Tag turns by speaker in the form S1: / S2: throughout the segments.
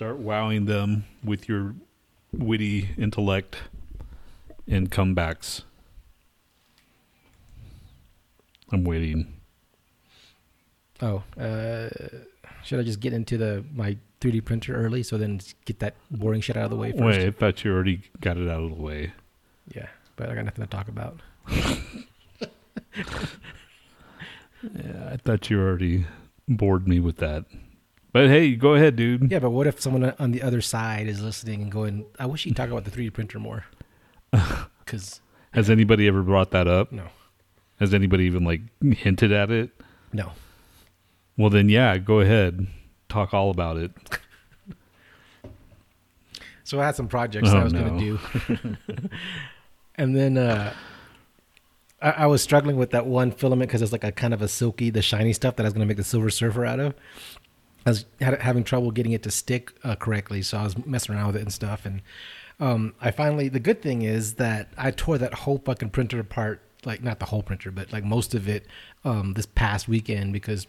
S1: Start wowing them with your witty intellect and comebacks. I'm waiting.
S2: Oh, uh, should I just get into the my 3D printer early so then get that boring shit out of the way first?
S1: Wait, I thought you already got it out of the way.
S2: Yeah, but I got nothing to talk about.
S1: Yeah, I thought you already bored me with that. But hey, go ahead, dude.
S2: Yeah, but what if someone on the other side is listening and going, "I wish you'd talk about the 3D printer more," because
S1: Has anybody ever brought that up?
S2: no,
S1: Has anybody even like hinted at it?
S2: no.
S1: Well, then, yeah, go ahead. Talk all about it.
S2: So I had some projects that I
S1: Oh,
S2: was
S1: no.
S2: going to do, and then uh, I, I was struggling with that one filament because it's like a kind of a silky, the shiny stuff that I was going to make the Silver Surfer out of. I was had, having trouble getting it to stick uh, correctly, so I was messing around with it and stuff. And um, I finally, the good thing is that I tore that whole fucking printer apart, like not the whole printer, but like most of it um, this past weekend because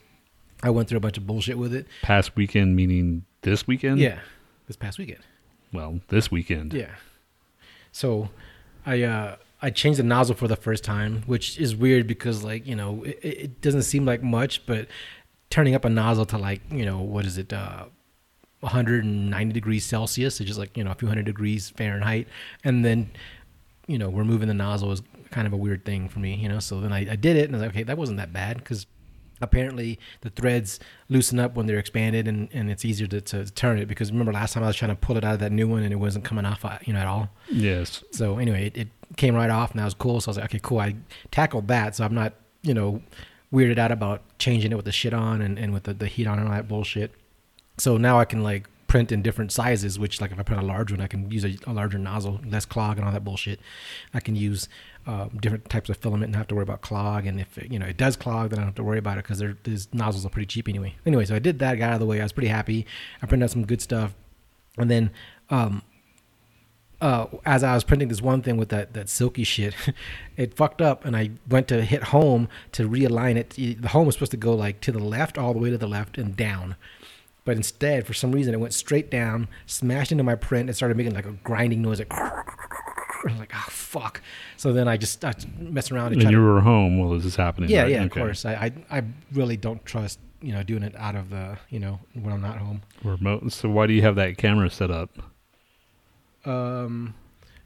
S2: I went through a bunch of bullshit with it.
S1: Past weekend, meaning this weekend?
S2: Yeah, this past weekend.
S1: Well, this weekend.
S2: Yeah. So I uh I changed the nozzle for the first time, which is weird because like, you know, it, it doesn't seem like much, but turning up a nozzle to like, you know, what is it, uh 190 degrees Celsius, it's just like, you know, a few hundred degrees Fahrenheit, and then, you know, removing the nozzle was kind of a weird thing for me, you know. So then I, I did it and I was like, okay, that wasn't that bad because apparently the threads loosen up when they're expanded and, and it's easier to, to turn it because remember last time I was trying to pull it out of that new one and it wasn't coming off, uh, you know, at all.
S1: Yes.
S2: So anyway, it, it came right off and that was cool. So I was like, okay, cool. I tackled that. So I'm not, you know, weirded out about changing it with the shit on and, and with the, the heat on and all that bullshit. So now I can like print in different sizes, which like if I print a large one, I can use a, a larger nozzle, less clog and all that bullshit. I can use uh, different types of filament and have to worry about clog. And if it, you know it does clog, then I don't have to worry about it because these nozzles are pretty cheap anyway. Anyway, so I did that, got out of the way. I was pretty happy. I printed out some good stuff, and then um, uh, as I was printing this one thing with that, that silky shit, it fucked up, and I went to hit home to realign it. The home was supposed to go like to the left, all the way to the left, and down. But instead, for some reason, it went straight down, smashed into my print, and started making like a grinding noise. Like, I was like, oh fuck. So then I just started messing around and
S1: And you
S2: to.
S1: were home while this is happening.
S2: Yeah,
S1: right?
S2: yeah, of course. I, I I really don't trust you know doing it out of the you know when I'm not home.
S1: Remote. So why do you have that camera set up?
S2: Um,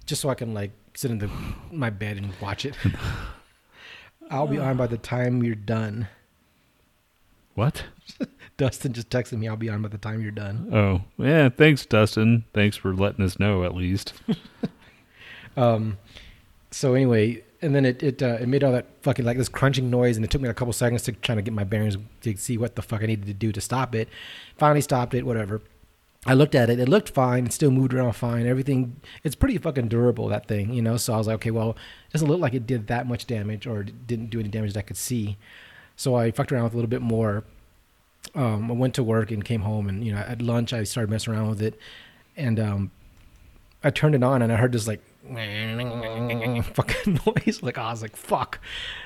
S2: just so I can like sit in the my bed and watch it. I'll be on by the time you're done.
S1: What?
S2: Dustin just texted me. I'll be on by the time you're done.
S1: Oh, yeah. Thanks, Dustin. Thanks for letting us know at least.
S2: Um, so anyway, and then it it uh, it made all that fucking like this crunching noise, and it took me a couple seconds to trying to get my bearings to see what the fuck I needed to do to stop it. Finally stopped it. Whatever. I looked at it. It looked fine. It still moved around fine. Everything. It's pretty fucking durable that thing, you know. So I was like, okay, well, it doesn't look like it did that much damage or didn't do any damage that I could see. So I fucked around with a little bit more. Um, I went to work and came home, and you know, at lunch I started messing around with it, and um, I turned it on, and I heard this like fucking noise. Like I was like, "Fuck,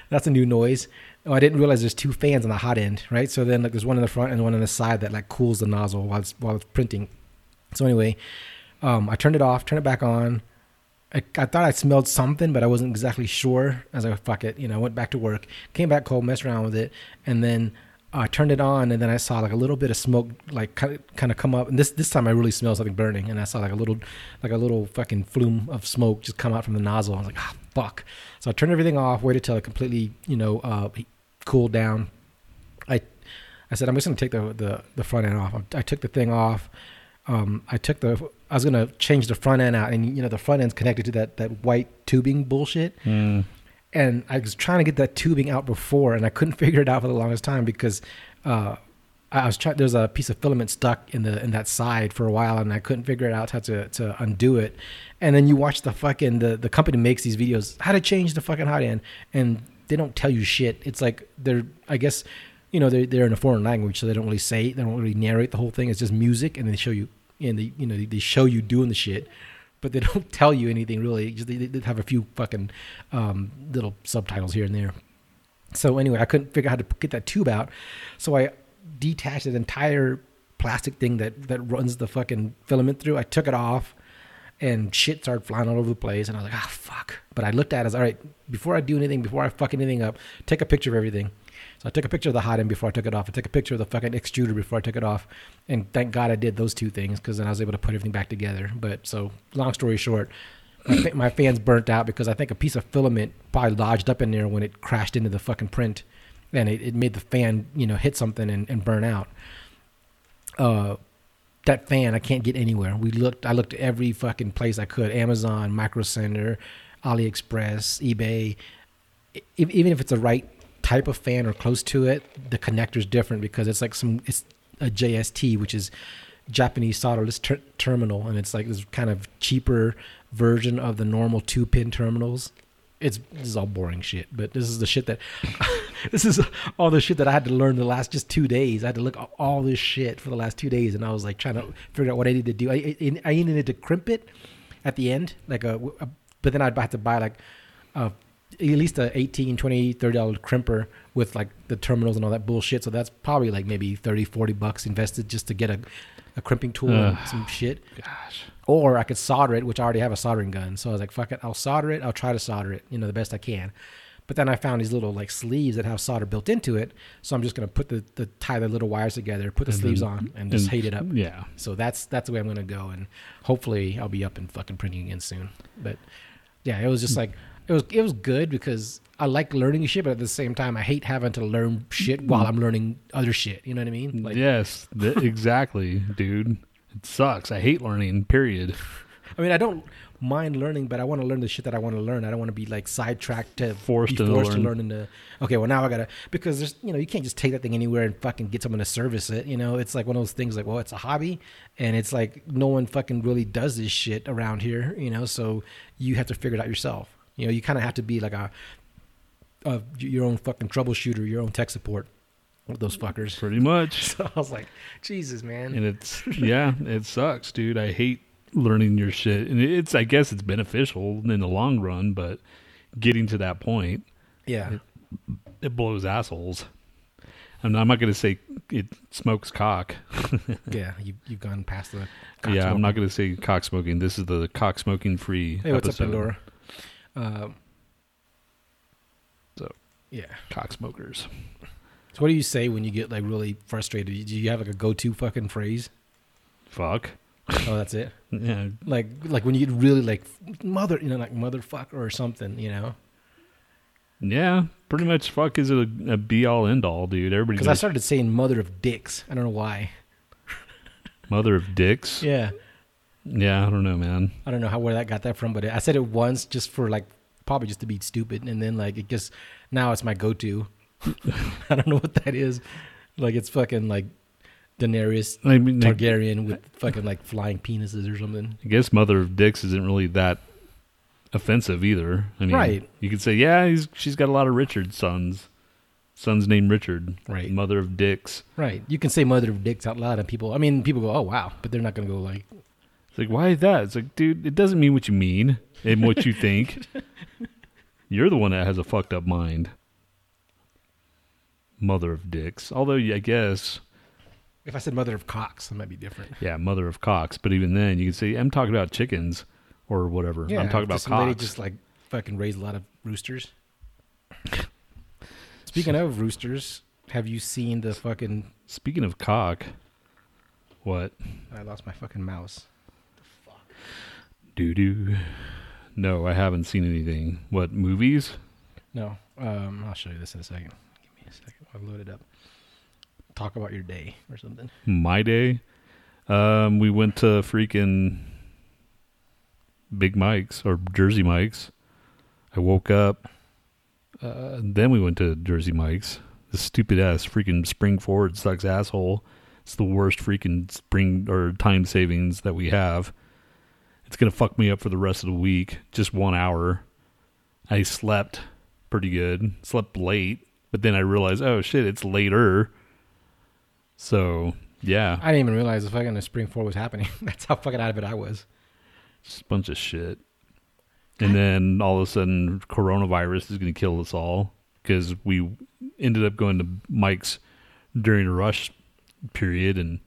S2: that's a new noise." Oh, I didn't realize there's two fans on the hot end, right? So then like there's one in the front and one on the side that like cools the nozzle while it's while it's printing. So anyway, um, I turned it off, turned it back on. I, I thought I smelled something, but I wasn't exactly sure. I was like, "Fuck it," you know. I went back to work, came back cold, messed around with it, and then I turned it on, and then I saw like a little bit of smoke, like kind of, kind of come up. And this this time I really smelled something burning, and I saw like a little, like a little fucking flume of smoke just come out from the nozzle. I was like, ah, fuck. So I turned everything off, waited till it completely, you know, uh, cooled down. I I said I'm just gonna take the the, the front end off. I, I took the thing off. Um, I took the I was gonna change the front end out, and you know the front end's connected to that that white tubing bullshit
S1: Mm.
S2: and I was trying to get that tubing out before, and I couldn't figure it out for the longest time because uh, I was trying. There's a piece of filament stuck in the in that side for a while, and I couldn't figure it out how to to undo it. And then you watch the fucking the the company makes these videos how to change the fucking hot end, and they don't tell you shit. It's like they're I guess you know they're they're in a foreign language, so they don't really say they don't really narrate the whole thing. It's just music, and they show you and they you know they show you doing the shit but they don't tell you anything really. Just they, they have a few fucking um, little subtitles here and there. So anyway, I couldn't figure out how to get that tube out, so I detached the entire plastic thing that that runs the fucking filament through. I took it off, and shit started flying all over the place. And I was like, ah, fuck. But I looked at it as all right. Before I do anything, before I fuck anything up, take a picture of everything. So I took a picture of the hot end before I took it off. I took a picture of the fucking extruder before I took it off. And thank God I did those two things because then I was able to put everything back together. But so long story short, my fans burnt out because I think a piece of filament probably lodged up in there when it crashed into the fucking print, and it, it made the fan you know hit something and, and burn out. Uh, that fan I can't get anywhere. We looked. I looked every fucking place I could: Amazon, Micro Center, AliExpress, eBay. Even if it's the right type of fan or close to it, the connector's different because it's like some. It's a JST, which is Japanese solderless ter- terminal, and it's like this kind of cheaper version of the normal two pin terminals. It's this is all boring shit, but this is the shit that this is all the shit that I had to learn the last just two days. I had to look at all this shit for the last two days, and I was like trying to figure out what I needed to do. I I, I needed to crimp it at the end, like a, a but then I'd have to buy like a at least a 18 20 30 dollar crimper with like the terminals and all that bullshit so that's probably like maybe 30 40 bucks invested just to get a, a crimping tool and some shit
S1: Gosh.
S2: or I could solder it, which I already have a soldering gun. So I was like, fuck it, I'll solder it. I'll try to solder it, you know, the best I can. But then I found these little like sleeves that have solder built into it. So I'm just gonna put the, the tie the little wires together, put the
S1: And
S2: sleeves
S1: then-
S2: on, and just
S1: and-
S2: heat it up.
S1: Yeah.
S2: So that's that's the way I'm gonna go, and hopefully I'll be up and fucking printing again soon. But yeah, it was just hmm. like it was it was good because I like learning shit, but at the same time I hate having to learn shit while I'm learning other shit. You know what I mean? Like
S1: yes, th- exactly, dude. It sucks. I hate learning. Period.
S2: I mean, I don't mind learning, but I want to learn the shit that I want to learn. I don't want to be like sidetracked to
S1: Forced to
S2: forced to
S1: learn.
S2: learn into. Okay, well now I gotta because there's you know you can't just take that thing anywhere and fucking get someone to service it. You know, it's like one of those things like well it's a hobby and it's like no one fucking really does this shit around here. You know, so you have to figure it out yourself. You know, you kind of have to be like a, a your own fucking troubleshooter, your own tech support with those fuckers.
S1: Pretty much.
S2: So I was like, Jesus, man.
S1: and it's yeah, it sucks, dude. I hate learning your shit, and it's I guess it's beneficial in the long run, but getting to that point,
S2: yeah.
S1: it blows assholes. I'm not, I'm not gonna say it smokes cock.
S2: Yeah, you you've gone past the.
S1: yeah, I'm not gonna say cock smoking. This is the cock smoking free
S2: Hey, what's
S1: episode.
S2: up, Pandora? Uh,
S1: So.
S2: yeah.
S1: Cock smokers.
S2: So, what do you say when you get like really frustrated? Do you have like a go-to fucking phrase?
S1: Fuck.
S2: Oh, that's it.
S1: Yeah,
S2: Like, like when you get really like mother, you know, like motherfucker or something, you know?
S1: yeah. Pretty much, fuck is a, a be all end all, dude. Everybody
S2: Because I started saying mother of dicks. I don't know why.
S1: mother of dicks.
S2: Yeah,
S1: Yeah, I don't know, man.
S2: I don't know how where that got that from, but I said it once just for like probably just to be stupid, and then like it just now it's my go-to. I don't know what that is. Like it's fucking like Daenerys
S1: I mean,
S2: Targaryen with fucking like flying penises or something.
S1: I guess Mother of Dicks isn't really that offensive either. I mean,
S2: Right.
S1: You could say, yeah, he's, she's got a lot of Richard sons. Son's named Richard.
S2: Right.
S1: Mother of Dicks.
S2: Right. You can say mother of dicks out loud, and people. I mean, people go, "Oh wow," but they're not gonna go like,
S1: It's like, why is that? It's like, dude, it doesn't mean what you mean and what you think. You're the one that has a fucked up mind. Mother of Dicks. Although, I guess,
S2: if I said mother of cocks, it might be different.
S1: yeah, Mother of Cocks. But even then, you can say, I'm talking about chickens or whatever. I'm talking about
S2: just some lady
S1: cocks.
S2: just like fucking raised a lot of roosters. Speaking of roosters, have you seen the fucking?
S1: Speaking of cock, what?
S2: I lost my fucking mouse. The fuck.
S1: Doo doo. No, I haven't seen anything. What movies?
S2: No, um, I'll show you this in a second. Give me a second. I'll load it up. Talk about your day or something.
S1: My day. Um, we went to freaking Big Mike's or Jersey Mike's. I woke up. Uh, then we went to Jersey Mike's. The stupid ass freaking spring forward sucks asshole. It's the worst freaking spring or time savings that we have. It's gonna fuck me up for the rest of the week. Just one hour. I slept pretty good. Slept late, but then I realized, oh shit, it's later. So yeah,
S2: I didn't even realize the fucking spring four was happening. That's how fucking out of it I was.
S1: just a bunch of shit. And then all of a sudden, coronavirus is going to kill us all because we ended up going to Mike's during a rush period, and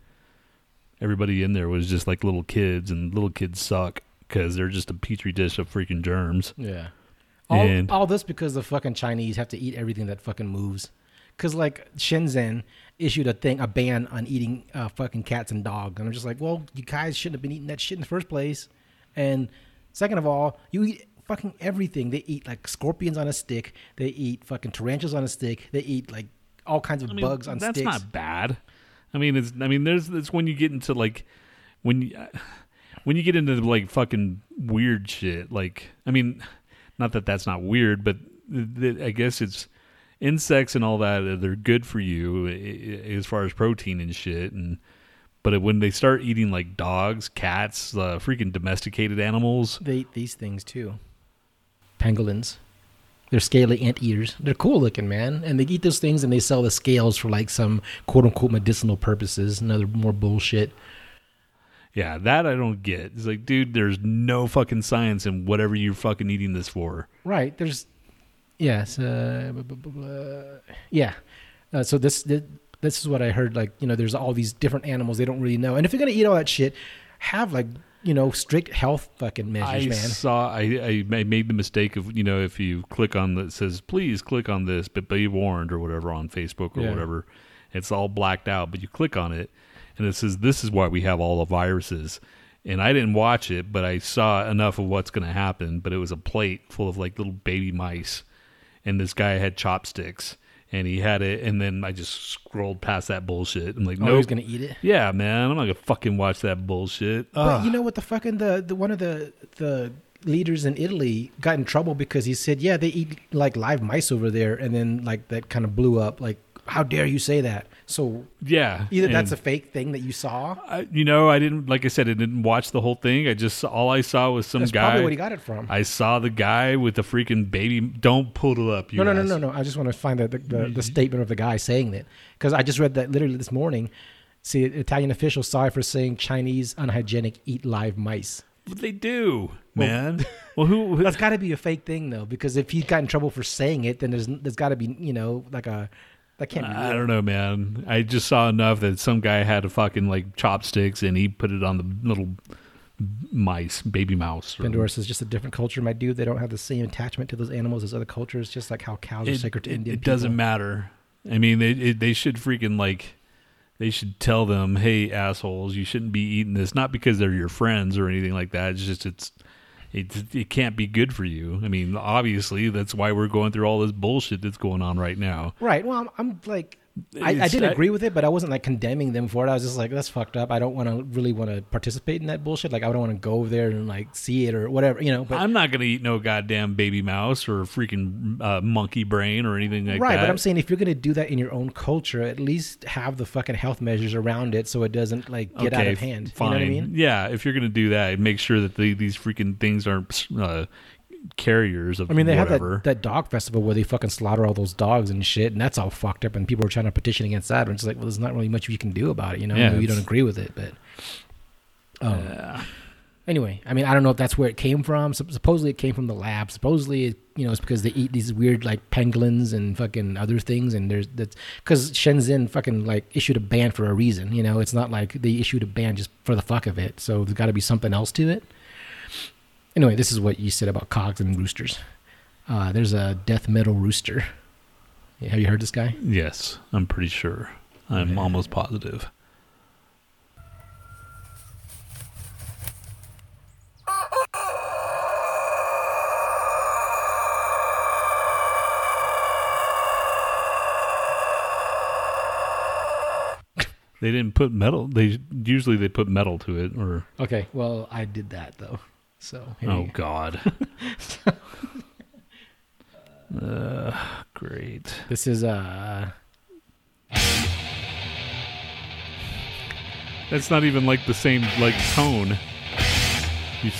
S1: everybody in there was just like little kids, and little kids suck because they're just a petri dish of freaking germs.
S2: Yeah. All,
S1: And-
S2: all this because the fucking Chinese have to eat everything that fucking moves. Because like Shenzhen issued a thing, a ban on eating uh, fucking cats and dogs, and I'm just like, well, you guys shouldn't have been eating that shit in the first place. And second of all, you eat fucking everything. They eat like scorpions on a stick. They eat fucking tarantulas on a stick. They eat like all kinds of
S1: I mean,
S2: bugs on
S1: that's
S2: sticks.
S1: That's not bad. I mean, it's I mean, there's it's when you get into like when you when you get into like fucking weird shit. Like, I mean, not that that's not weird, but th- th- I guess it's insects and all that. uh, They're good for you i- i- as far as protein and shit. And but when they start eating like dogs, cats, uh, freaking domesticated animals,
S2: They eat these things too. Pangolins. They're scaly anteaters. They're cool looking, man. And they eat those things and they sell the scales for like some quote unquote medicinal purposes. Another more bullshit.
S1: yeah, that I don't get. It's like, dude, there's no fucking science in whatever you're fucking eating this for.
S2: Right. There's, yes. Uh, blah, blah. yeah. Uh, so this, this this is what I heard. Like you know, there's all these different animals they don't really know. And if you're gonna eat all that shit, have like you know strict health fucking measures, man.
S1: I
S2: man.
S1: saw. I, I made the mistake of you know if you click on that says please click on this, but be warned or whatever on Facebook or
S2: Yeah.
S1: whatever, it's all blacked out. But you click on it, and it says this is why we have all the viruses. And I didn't watch it, but I saw enough of what's going to happen. But it was a plate full of like little baby mice, and this guy had chopsticks, and he had it. And then I just scrolled past that bullshit. I'm like,
S2: Oh,
S1: no,
S2: he's gonna eat it.
S1: yeah, man, I'm not gonna fucking watch that bullshit.
S2: But
S1: Ugh.
S2: you know what? The fucking the, the one of the the leaders in Italy got in trouble because he said, yeah, they eat like live mice over there, and then like that kind of blew up. Like, how dare you say that? So
S1: yeah,
S2: either that's a fake thing that you saw.
S1: I, you know, I didn't like I said, I didn't watch the whole thing. I just all I saw was some
S2: That's
S1: guy.
S2: probably what he got it from.
S1: I saw the guy with the freaking baby. Don't pull it up. You
S2: no, no, no, no, no. I just want to find the the, the, the mm-hmm. statement of the guy saying that because I just read that literally this morning. See, Italian officials sorry for saying Chinese unhygienic eat live mice.
S1: But they do,
S2: Well-
S1: man. well, who? who
S2: That's got to be a fake thing though, because if he got in trouble for saying it, then there's there's got to be you know like a that can't be.
S1: I don't know, man. I just saw enough that some guy had a fucking like chopsticks and he put it on the little mice, baby mouse. or-
S2: Pandora says just a different culture, my dude. They don't have the same attachment to those animals as other cultures, just like how cows are sacred to
S1: it-
S2: Indian
S1: it doesn't matter. I mean, they it, they should freaking like they should tell them, "Hey, assholes, you shouldn't be eating this." Not because they're your friends or anything like that. It's just it's it it can't be good for you. I mean, obviously, that's why we're going through all this bullshit that's going on right now.
S2: Right. Well, I'm, I'm like, I, I didn't agree with it, but I wasn't like condemning them for it. I was just like, that's fucked up. I don't want to really want to participate in that bullshit. Like, I don't want to go over there and like see it or whatever, you know. But
S1: I'm not gonna eat no goddamn baby mouse or freaking uh, monkey brain or anything like
S2: right.
S1: that. Right.
S2: But I'm saying if you're gonna do that in your own culture, at least have the fucking health measures around it so it doesn't like get out of hand.
S1: Fine.
S2: You know what I mean?
S1: Yeah, if you're gonna do that, make sure that the, these freaking things aren't uh, carriers of
S2: I mean, they
S1: whatever.
S2: have that, that dog festival where they fucking slaughter all those dogs and shit, and that's all fucked up. And people are trying to petition against that. And it's like, well, there's not really much you can do about it. You know,
S1: Yeah,
S2: you don't agree with it, but um,
S1: Uh,
S2: anyway, I mean, I don't know if that's where it came from. Supposedly, it came from the lab. Supposedly, it, you know, it's because they eat these weird like pangolins and fucking other things. And there's that's because Shenzhen fucking like issued a ban for a reason. You know, it's not like they issued a ban just for the fuck of it. So there's got to be something else to it. Anyway, this is what you said about cogs and roosters. Uh, there's a death metal rooster. Have you heard this guy?
S1: yes, I'm pretty sure. I'm
S2: Okay.
S1: almost positive. They didn't put metal. They usually they put metal to it, or
S2: Okay, well, I did that though. So here
S1: oh
S2: you-
S1: god. uh, great.
S2: this is uh
S1: That's not even like the same like tone. You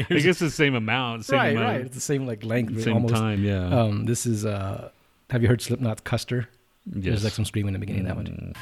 S2: and.
S1: I guess it's the same amount, same
S2: right,
S1: amount,
S2: right. It's the same like length,
S1: same
S2: almost.
S1: time. Yeah.
S2: Um, this is uh, have you heard Slipknot's Custer?
S1: yes.
S2: There's like some screaming in the beginning of that one.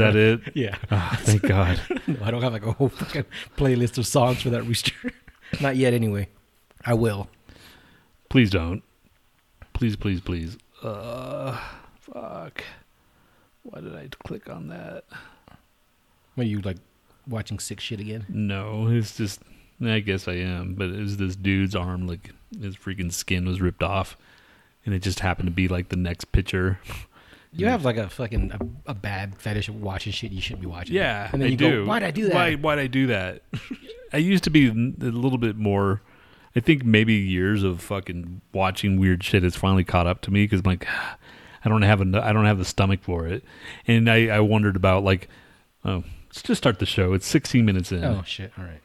S1: That it?
S2: Yeah.
S1: Oh, thank God.
S2: no, I don't have like a whole fucking playlist of songs for that rooster. Not yet, anyway. I will.
S1: Please don't. Please, please, please. Uh, fuck. Why did I click on that?
S2: What are you like watching sick shit again?
S1: No, it's just. I guess I am, but it was this dude's arm, like his freaking skin was ripped off, and it just happened to be like the next picture.
S2: You have like a fucking a, a bad fetish of watching shit you shouldn't be watching.
S1: Yeah,
S2: and then
S1: I
S2: you
S1: do.
S2: go, "Why'd I do that?"
S1: Why? Why'd I do that? I used to be a little bit more. I think maybe years of fucking watching weird shit has finally caught up to me because I'm like, I don't have a, I don't have the stomach for it, and I, I wondered about like, oh, let's just start the show. It's 16 minutes in.
S2: Oh shit! All right.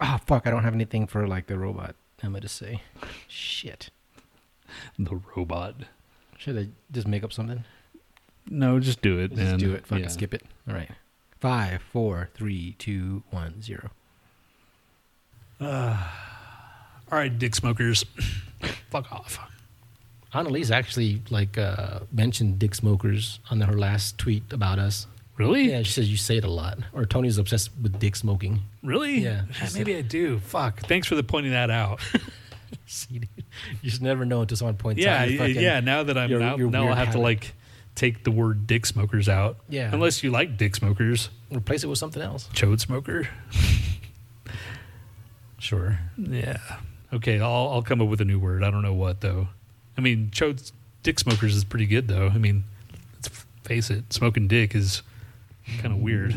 S2: Ah fuck! I don't have anything for like the robot. I'm gonna say, shit.
S1: The robot.
S2: Should I just make up something?
S1: No, just do it. Man.
S2: just do it. Fucking
S1: Yeah.
S2: skip it. All right. Five, four, three, two, one, zero.
S1: Uh, all right, dick smokers, fuck off.
S2: Annalise actually like uh, mentioned dick smokers on her last tweet about us.
S1: Really?
S2: Yeah, she says you say it a lot. Or Tony's obsessed with dick smoking.
S1: Really?
S2: Yeah.
S1: Ah, Maybe I do. Fuck. Thanks for the pointing that out.
S2: You just never know until someone points
S1: yeah,
S2: out. your
S1: y-
S2: fucking-
S1: yeah. Now that I'm
S2: your-
S1: now,
S2: your
S1: now I'll have to like take the word dick smokers out.
S2: Yeah.
S1: Unless you like dick smokers,
S2: Replace it with something else.
S1: chode smoker.
S2: Sure.
S1: Yeah. Okay. I'll I'll come up with a new word. I don't know what though. I mean, chode dick smokers is pretty good though. I mean, let's face it, smoking dick is kind of weird.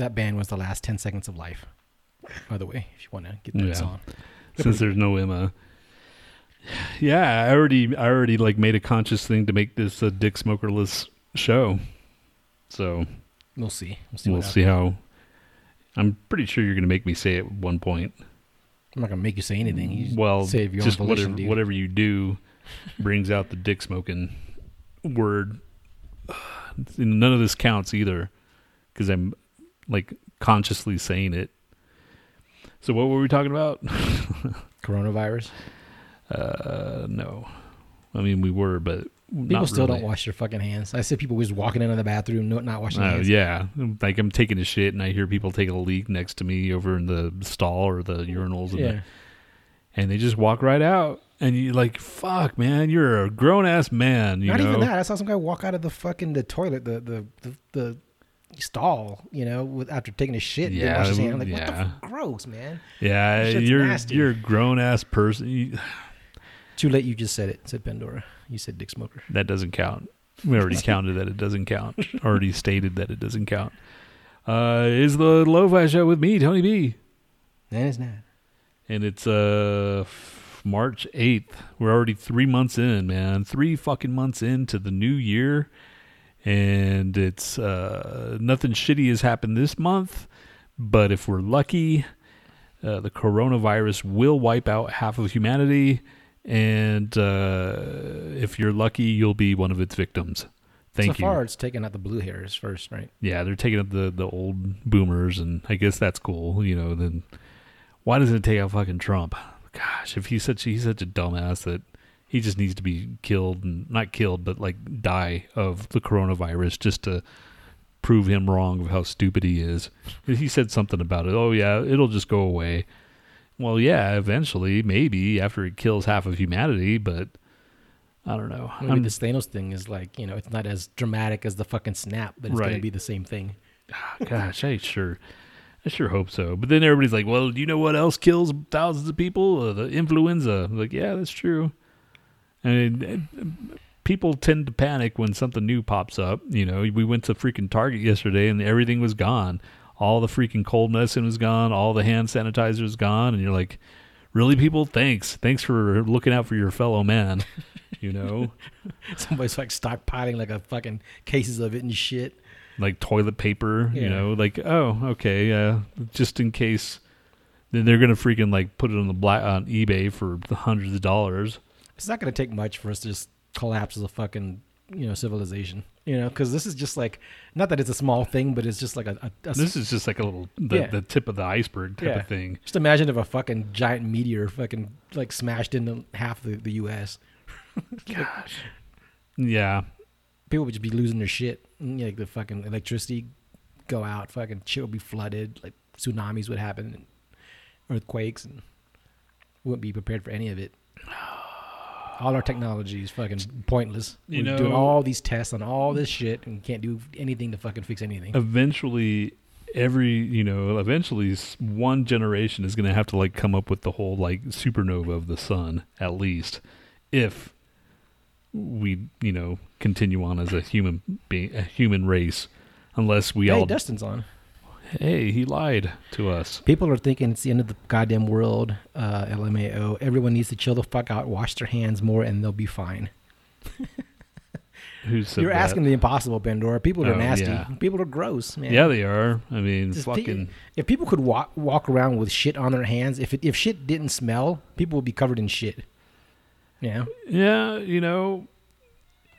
S2: That band was the last 10 seconds of life. By the way, if you want to get that
S1: Yeah.
S2: song.
S1: since there's no Emma. Yeah, I already I already like made a conscious thing to make this a dick smokerless show. So
S2: We'll see. We'll see.
S1: we'll see how. I'm pretty sure you're going to make me say it at one point.
S2: I'm not going to make you say anything. You
S1: well,
S2: say if
S1: just
S2: volition,
S1: whatever
S2: dude.
S1: whatever you do brings out the dick smoking word. None of this counts either because I'm like consciously saying it. So what were we talking about?
S2: Coronavirus.
S1: Uh, no. I mean, we were, but
S2: People still
S1: really.
S2: don't wash their fucking hands. I see people just walking into the bathroom, not washing their
S1: Oh
S2: hands.
S1: yeah, like I'm taking a shit and I hear people taking a leak next to me over in the stall or the urinals, and,
S2: Yeah.
S1: and they just walk right out. And you're like, fuck, man, you're a grown ass man. You
S2: Not
S1: know?
S2: even that. I saw some guy walk out of the fucking the toilet, the the the, the stall, you know, with after taking a shit.
S1: Yeah,
S2: Yeah, wash his hand. I'm like, what the fuck? Gross, man.
S1: Yeah, you're
S2: nasty.
S1: you're a grown ass person. You,
S2: Too late. You just said it. Said Pandora. You said dick smoker.
S1: that doesn't count. We already counted that it doesn't count. already stated that it doesn't count. Uh, is the Lo-Fi Show with me, Tony B.
S2: And it's not.
S1: and it's uh March 8th. We're already 3 months in, man. 3 fucking months into the new year and it's uh nothing shitty has happened this month, but if we're lucky, uh, the coronavirus will wipe out half of humanity and uh if you're lucky, you'll be one of its victims. Thank
S2: so
S1: you.
S2: So far, it's taking out the blue hairs first, right?
S1: Yeah, they're taking up the the old boomers, and I guess that's cool. You know, then why doesn't it take out fucking Trump? Gosh, if he's such he's such a dumbass that he just needs to be killed and not killed, but like die of the coronavirus just to prove him wrong of how stupid he is. He said something about it. Oh yeah, it'll just go away. Well, yeah, eventually, maybe after it kills half of humanity, but I don't know.
S2: Maybe
S1: I'm-
S2: this Thanos thing is like, you know, it's not as dramatic as the fucking snap, but it's gonna be the same thing.
S1: Gosh, I sure, I sure hope so. But then everybody's like, "Well, do you know what else kills thousands of people? Uh, the influenza." I'm like, yeah, that's true. And uh, people tend to panic when something new pops up. You know, we went to freaking Target yesterday, and everything was gone. All the freaking cold medicine was gone. All the hand sanitizer was gone, and you're like, "Really, people? Thanks, thanks for looking out for your fellow man." You know,
S2: Somebody's like stockpiling like a fucking cases of it and shit.
S1: like toilet paper, you know, like oh, okay, uh, just in case. Then they're gonna freaking like put it on the black on eBay for the hundreds of dollars.
S2: It's not gonna take much for us to just collapse as a fucking you know civilization. You know, because this is just like not that it's a small thing, but it's just like a, a, a
S1: This is just like a little the,
S2: Yeah.
S1: the tip of the iceberg type
S2: Yeah.
S1: of thing.
S2: Just imagine if a fucking giant meteor fucking like smashed into half the, the U.S.
S1: Gosh, yeah,
S2: People would just be losing their shit. Like the fucking electricity go out, fucking shit would be flooded. Like tsunamis would happen, and earthquakes, and wouldn't be prepared for any of it. All our technology is fucking pointless.
S1: You
S2: We're doing all these tests on all this shit and can't do anything to fucking fix anything.
S1: eventually every you know eventually one generation is going to have to like come up with the whole like supernova of the sun at least if we you know continue on as a human being a human race unless we
S2: hey,
S1: all
S2: Dustin's on.
S1: Hey he lied to us
S2: People are thinking it's the end of the goddamn world. Uh, LMAO. Everyone needs to chill the fuck out, wash their hands more, and they'll be fine.
S1: who said
S2: You're
S1: that?
S2: asking the impossible, Pandora. People are
S1: Oh,
S2: nasty.
S1: yeah.
S2: People are gross, man.
S1: yeah they are i mean
S2: Just pe-
S1: fucking
S2: if people could walk walk around with shit on their hands, if it, if shit didn't smell, people would be covered in shit. Yeah,
S1: yeah you know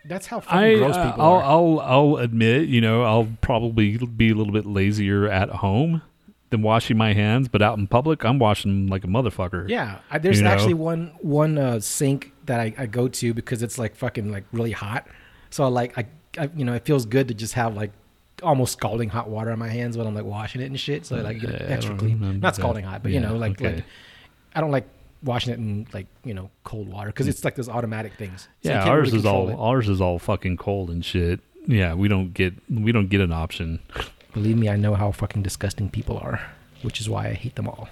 S2: that's how fucking
S1: I,
S2: gross
S1: uh,
S2: people
S1: I'll,
S2: are.
S1: I'll, I'll admit, you know, I'll probably be a little bit lazier at home than washing my hands, but out in public, I'm washing them like a motherfucker.
S2: yeah, I, there's
S1: You know?
S2: actually one one uh, sink that I, I go to because it's like fucking like really hot. So I like I, I you know it feels good to just have like almost scalding hot water on my hands when I'm like washing it and shit. So like get it
S1: Yeah,
S2: extra clean. Not
S1: that.
S2: scalding hot, but you know like
S1: okay.
S2: like I don't like washing it in like you know cold water because it's like those automatic things. So
S1: yeah, ours
S2: really
S1: is all
S2: it.
S1: ours is all fucking cold and shit. Yeah, we don't get we don't get an option.
S2: Believe me, I know how fucking disgusting people are, which is why I hate them all.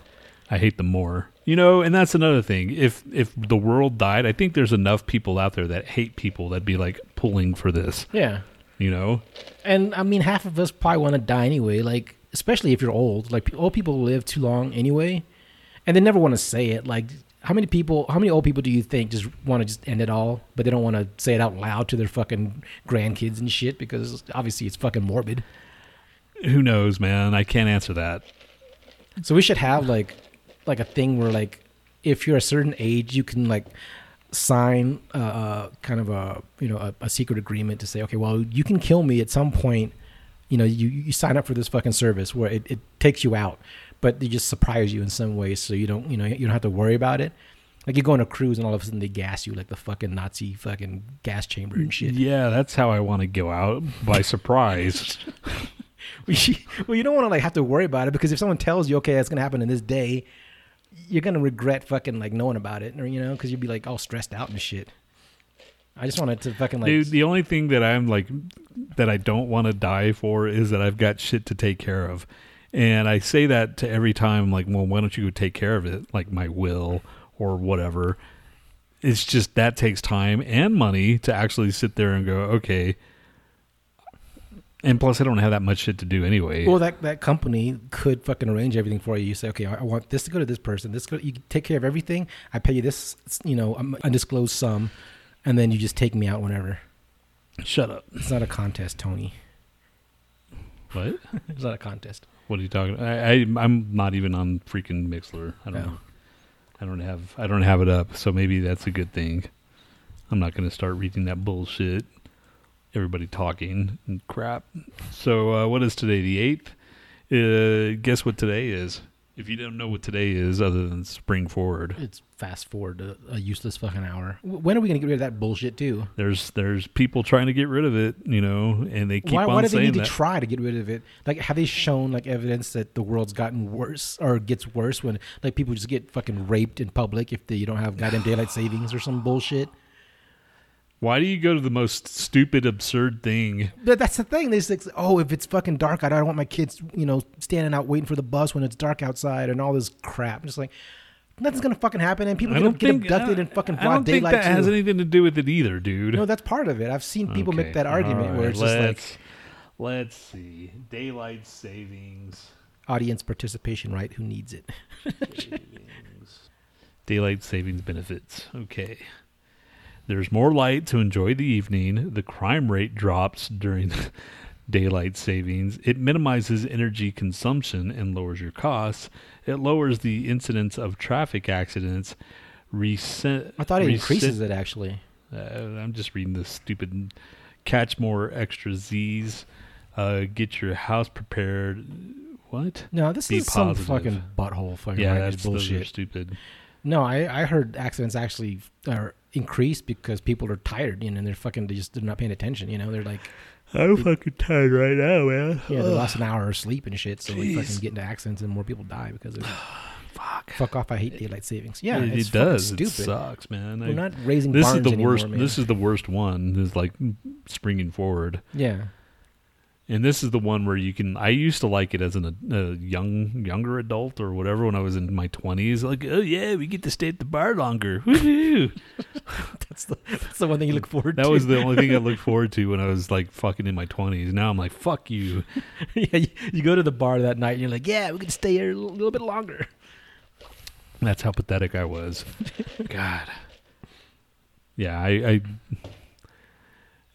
S1: I hate them more. You know, and that's another thing. If if the world died, I think there's enough people out there that hate people that'd be like pulling for this.
S2: Yeah.
S1: You know,
S2: And I mean, half of us probably want to die anyway. Like, especially if you're old. Like, old people live too long anyway, and they never want to say it. Like, how many people? How many old people do you think just want to just end it all, but they don't want to say it out loud to their fucking grandkids and shit because obviously it's fucking morbid.
S1: who knows, man? I can't answer that.
S2: So we should have like, like a thing where like, if you're a certain age, you can like sign a, uh kind of a you know a, a secret agreement to say, okay, well, you can kill me at some point. You know, you you sign up for this fucking service where it, it takes you out, but they just surprise you in some way, so you don't you know you don't have to worry about it. Like you go on a cruise and all of a sudden they gas you like the fucking Nazi fucking gas chamber and shit.
S1: Yeah, that's how I want to go out by surprise.
S2: well, you don't want to like have to worry about it because if someone tells you, okay, that's gonna happen in this day, you're gonna regret fucking like knowing about it, or you know, because you'd be like all stressed out and shit. I just wanted to fucking like,
S1: Dude, the only thing that I'm like that I don't want to die for is that I've got shit to take care of. And I say that to every time like, well, why don't you go take care of it? Like my will or whatever. It's just that takes time and money to actually sit there and go, okay. And plus I don't have that much shit to do anyway.
S2: well, that that company could fucking arrange everything for you. You say, okay, I I want this to go to this person. This go, you take care of everything. I pay you this, you know, um, undisclosed sum, and then you just take me out whenever.
S1: Shut up.
S2: It's not a contest, Tony.
S1: What?
S2: It's not a contest.
S1: What are you talking? I, I I'm not even on freaking Mixler. I don't know. I don't have I don't have it up, so maybe that's a good thing. I'm not going to start reading that bullshit. Everybody talking and crap. So uh, what is today? The eighth. Uh, guess what today is? If you don't know what today is, other than spring forward,
S2: It's fast forward to a useless fucking hour. W- When are we gonna get rid of that bullshit too?
S1: there's there's people trying to get rid of it, you know, and they keep
S2: why,
S1: on
S2: why do they
S1: saying
S2: need to try to get rid of it? Like, have they shown like evidence that the world's gotten worse or gets worse when like people just get fucking raped in public if they, you don't have goddamn daylight savings or some bullshit?
S1: Why do you go to the most stupid, absurd thing?
S2: But that's the thing. They say, oh, if it's fucking dark out, I don't want my kids, you know, standing out waiting for the bus when it's dark outside and all this crap. I'm just like, nothing's gonna fucking happen, and people
S1: I
S2: get,
S1: don't
S2: get
S1: think
S2: abducted
S1: I,
S2: in fucking
S1: I
S2: broad
S1: don't think
S2: daylight
S1: that has
S2: too.
S1: anything to do with it either, dude.
S2: No, that's part of it. I've seen people make that argument
S1: all
S2: where
S1: right,
S2: it's just like
S1: let's, let's see, daylight savings,
S2: audience participation, right? Who needs it?
S1: savings. daylight savings benefits. Okay. There's more light to enjoy the evening. The crime rate drops during daylight savings. It minimizes energy consumption and lowers your costs. It lowers the incidence of traffic accidents. Recent,
S2: I thought it increases it actually.
S1: Uh, I'm just reading this stupid. Catch more extra Z's. Uh, get your house prepared. What?
S2: No, this
S1: Be
S2: is some fucking butthole fucking
S1: Yeah, that's those are
S2: bullshit.
S1: stupid.
S2: No, I, I heard accidents actually are increased because people are tired, you know, and they're fucking they just they're not paying attention, you know. They're like,
S1: I'm fucking tired right now, man.
S2: yeah, they lost an hour of sleep and shit, so they
S1: Jeez.
S2: fucking get into accidents and more people die because of it.
S1: Fuck.
S2: Fuck off! I hate daylight savings. Yeah,
S1: it, it does. It
S2: Stupid.
S1: sucks, man.
S2: We're
S1: I-
S2: not raising
S1: this is the
S2: anymore,
S1: worst.
S2: man.
S1: This is the worst one. Is like springing forward,
S2: yeah.
S1: And this is the one where you can. I used to like it as an, a young younger adult or whatever when I was in my twenties. Like, oh yeah, we get to stay at the bar longer. Woohoo!
S2: That's the that's the one thing you look forward
S1: That
S2: to.
S1: That was the only thing I looked forward to when I was like fucking in my twenties. Now I'm like, fuck you.
S2: yeah. You, you go to the bar that night and you're like, yeah, we can stay here a little, little bit longer.
S1: That's how pathetic I was. God. Yeah, I, I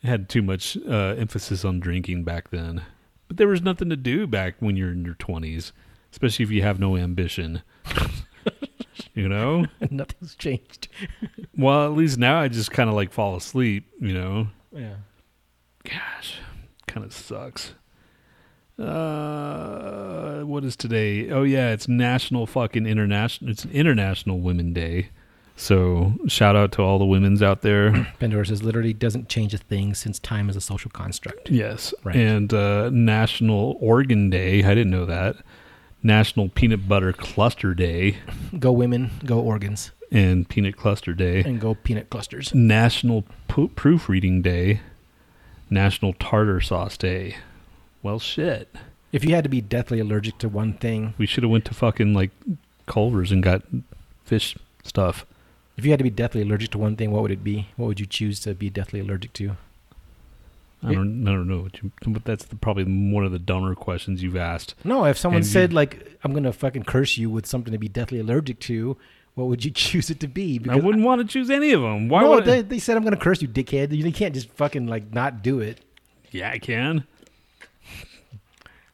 S1: had too much uh, emphasis on drinking back then. But there was nothing to do back when you're in your 20s, especially if you have no ambition. you know?
S2: Nothing's changed.
S1: Well, at least now I just kind of like fall asleep, you know?
S2: Yeah.
S1: Gosh, kind of sucks. Uh, what is today? Oh yeah, it's National fucking International. It's International Women Day. So shout out to all the women's out there.
S2: Pandora says literally doesn't change a thing since time is a social construct.
S1: Yes,
S2: Right.
S1: and uh, National Organ Day. I didn't know that. National Peanut Butter Cluster Day
S2: Go women, go organs,
S1: and Peanut Cluster Day.
S2: and go peanut clusters.
S1: National P- Proofreading Day. National Tartar Sauce Day. Well, shit.
S2: If you had to be deathly allergic to one thing,
S1: We should have went to fucking like Culver's and got fish stuff.
S2: If you had to be deathly allergic to one thing, what would it be? What would you choose to be deathly allergic to?
S1: I don't, I don't know. You, but that's the, probably one of the dumber questions you've asked.
S2: No, if someone
S1: And you-
S2: said like I'm gonna fucking curse you with something to be deathly allergic to, what would you choose it to be?
S1: I wouldn't want to choose any of them. Why
S2: no,
S1: would?
S2: they,
S1: I?
S2: they said I'm gonna curse you, dickhead. You can't just fucking like not do it.
S1: Yeah, I can.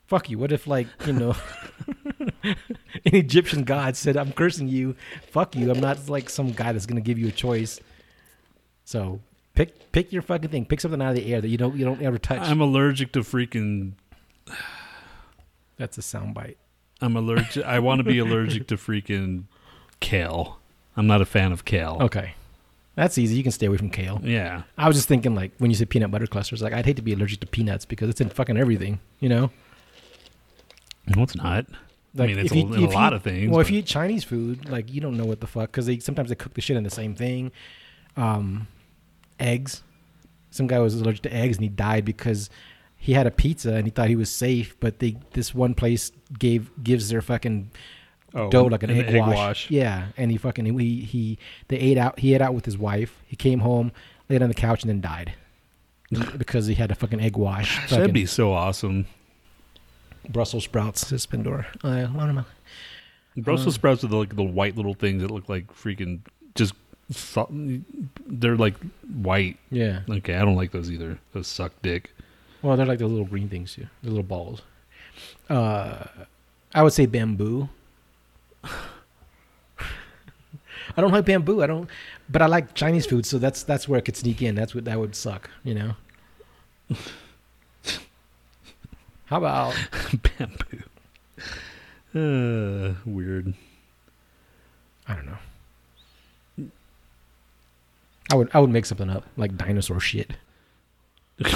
S2: Fuck you. What if like you know an Egyptian god said I'm cursing you? Fuck you. I'm not like some guy that's gonna give you a choice. So pick pick your fucking thing. Pick something out of the air that you don't you don't ever touch.
S1: I'm allergic to freaking.
S2: That's a soundbite.
S1: I'm allergic. I want to be allergic to freaking kale. I'm not a fan of kale.
S2: Okay. That's easy. You can stay away from kale.
S1: Yeah.
S2: I was just thinking like when you said peanut butter clusters, like I'd hate to be allergic to peanuts because it's in fucking everything, you know?
S1: No, it's not.
S2: Like
S1: mean, it's
S2: if you-
S1: a- a lot
S2: you-
S1: of things,
S2: Well, if you eat Chinese food, like you don't know what the fuck because they sometimes they cook the shit in the same thing. Um, eggs. Some guy was allergic to eggs and he died because he had a pizza and he thought he was safe, but they this one place gave gives their fucking
S1: Oh,
S2: dough like an,
S1: an
S2: egg, wash. Yeah, and he fucking he he they ate out. He ate out with his wife. He came home, laid on the couch, and then died because he had a fucking egg wash.
S1: That'd be so awesome.
S2: Brussels sprouts, says Pandora. Uh, I don't know.
S1: Brussels
S2: Uh.
S1: sprouts are the, like the white little things that look like freaking just. Su- they're like white.
S2: Yeah.
S1: Okay, I don't like those either. Those suck dick.
S2: Well, they're like the little green things too. The little balls. Uh, I would say bamboo. I don't like bamboo. I don't, but I like Chinese food, so that's that's where it could sneak in. That's what that would suck, you know. How about
S1: Bamboo. Uh, weird.
S2: I don't know. I would I would make something up like dinosaur shit.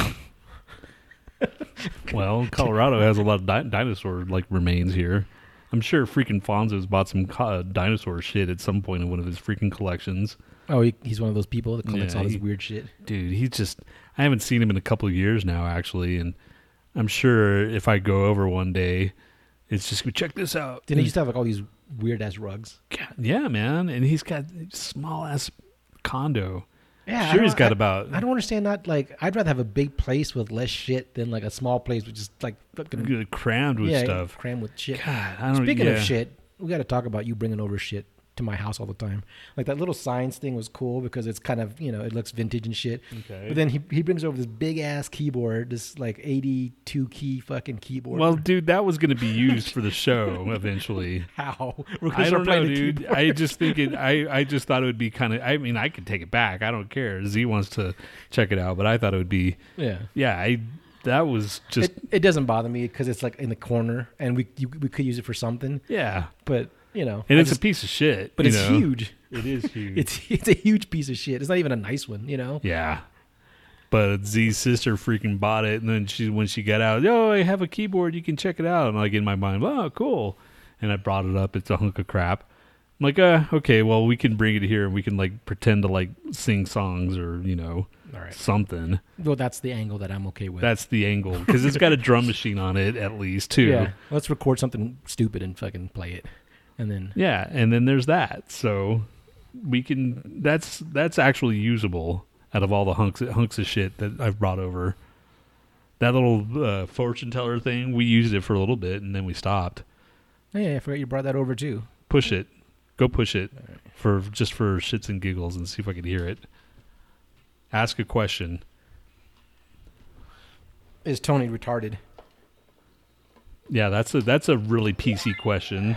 S1: Well, Colorado has a lot of di- dinosaur like remains here. I'm sure freaking Fonzo's bought some co- dinosaur shit at some point in one of his freaking collections.
S2: Oh, he, he's one of those people that collects
S1: Yeah,
S2: all this
S1: he-
S2: weird shit.
S1: Dude, he's just I haven't seen him in a couple of years now actually and I'm sure if I go over one day it's just check this out.
S2: Didn't he used to have like all these weird ass rugs?
S1: God, yeah, man, and he's got small ass condo.
S2: Yeah,
S1: sure he's got
S2: I-
S1: about
S2: I don't understand that. Like, I'd rather have a big place with less shit than like a small place with just like fucking
S1: crammed with
S2: yeah,
S1: stuff.
S2: crammed with shit.
S1: God, I don't.
S2: Speaking
S1: yeah.
S2: of shit, we got to talk about you bringing over shit to my house all the time. Like that little science thing was cool because it's kind of you know it looks vintage and shit.
S1: Okay.
S2: But then he he brings over this big ass keyboard, this like eighty two key fucking keyboard.
S1: Well, dude, that was going to be used for the show eventually.
S2: how?
S1: I don't know, dude.
S2: keyboard.
S1: I just think it. I I just thought it would be kind of. I mean, I could take it back. I don't care. Z wants to check it out, but I thought it would be.
S2: yeah.
S1: Yeah, I. That was just.
S2: it, it doesn't bother me because it's like in the corner and we you, we could use it for something,
S1: yeah,
S2: but you know,
S1: and
S2: I
S1: it's
S2: just-
S1: a piece of shit.
S2: but it's
S1: know?
S2: huge.
S1: It is huge.
S2: It's it's a huge piece of shit. It's not even a nice one, you know.
S1: Yeah. But Z's sister freaking bought it, and then she when she got out, yo, I have a keyboard, you can check it out. And like in my mind, oh, cool. And I brought it up. It's a hunk of crap. I'm like, uh, okay, well, we can bring it here, and we can like pretend to like sing songs or you know
S2: All right.
S1: something.
S2: Well, that's the angle that I'm okay with.
S1: That's the angle because it's got a drum machine on it at least too.
S2: yeah. Let's record something stupid and fucking play it, and then
S1: Yeah, and then there's that. So we can. That's that's actually usable out of all the hunks hunks of shit that I've brought over. That little uh, fortune teller thing, we used it for a little bit and then we stopped.
S2: oh, yeah, I forgot you brought that over too.
S1: Push it, go push it for just for shits and giggles and see if I can hear it. Ask a question.
S2: Is Tony retarded?
S1: Yeah, that's a that's a really PC question.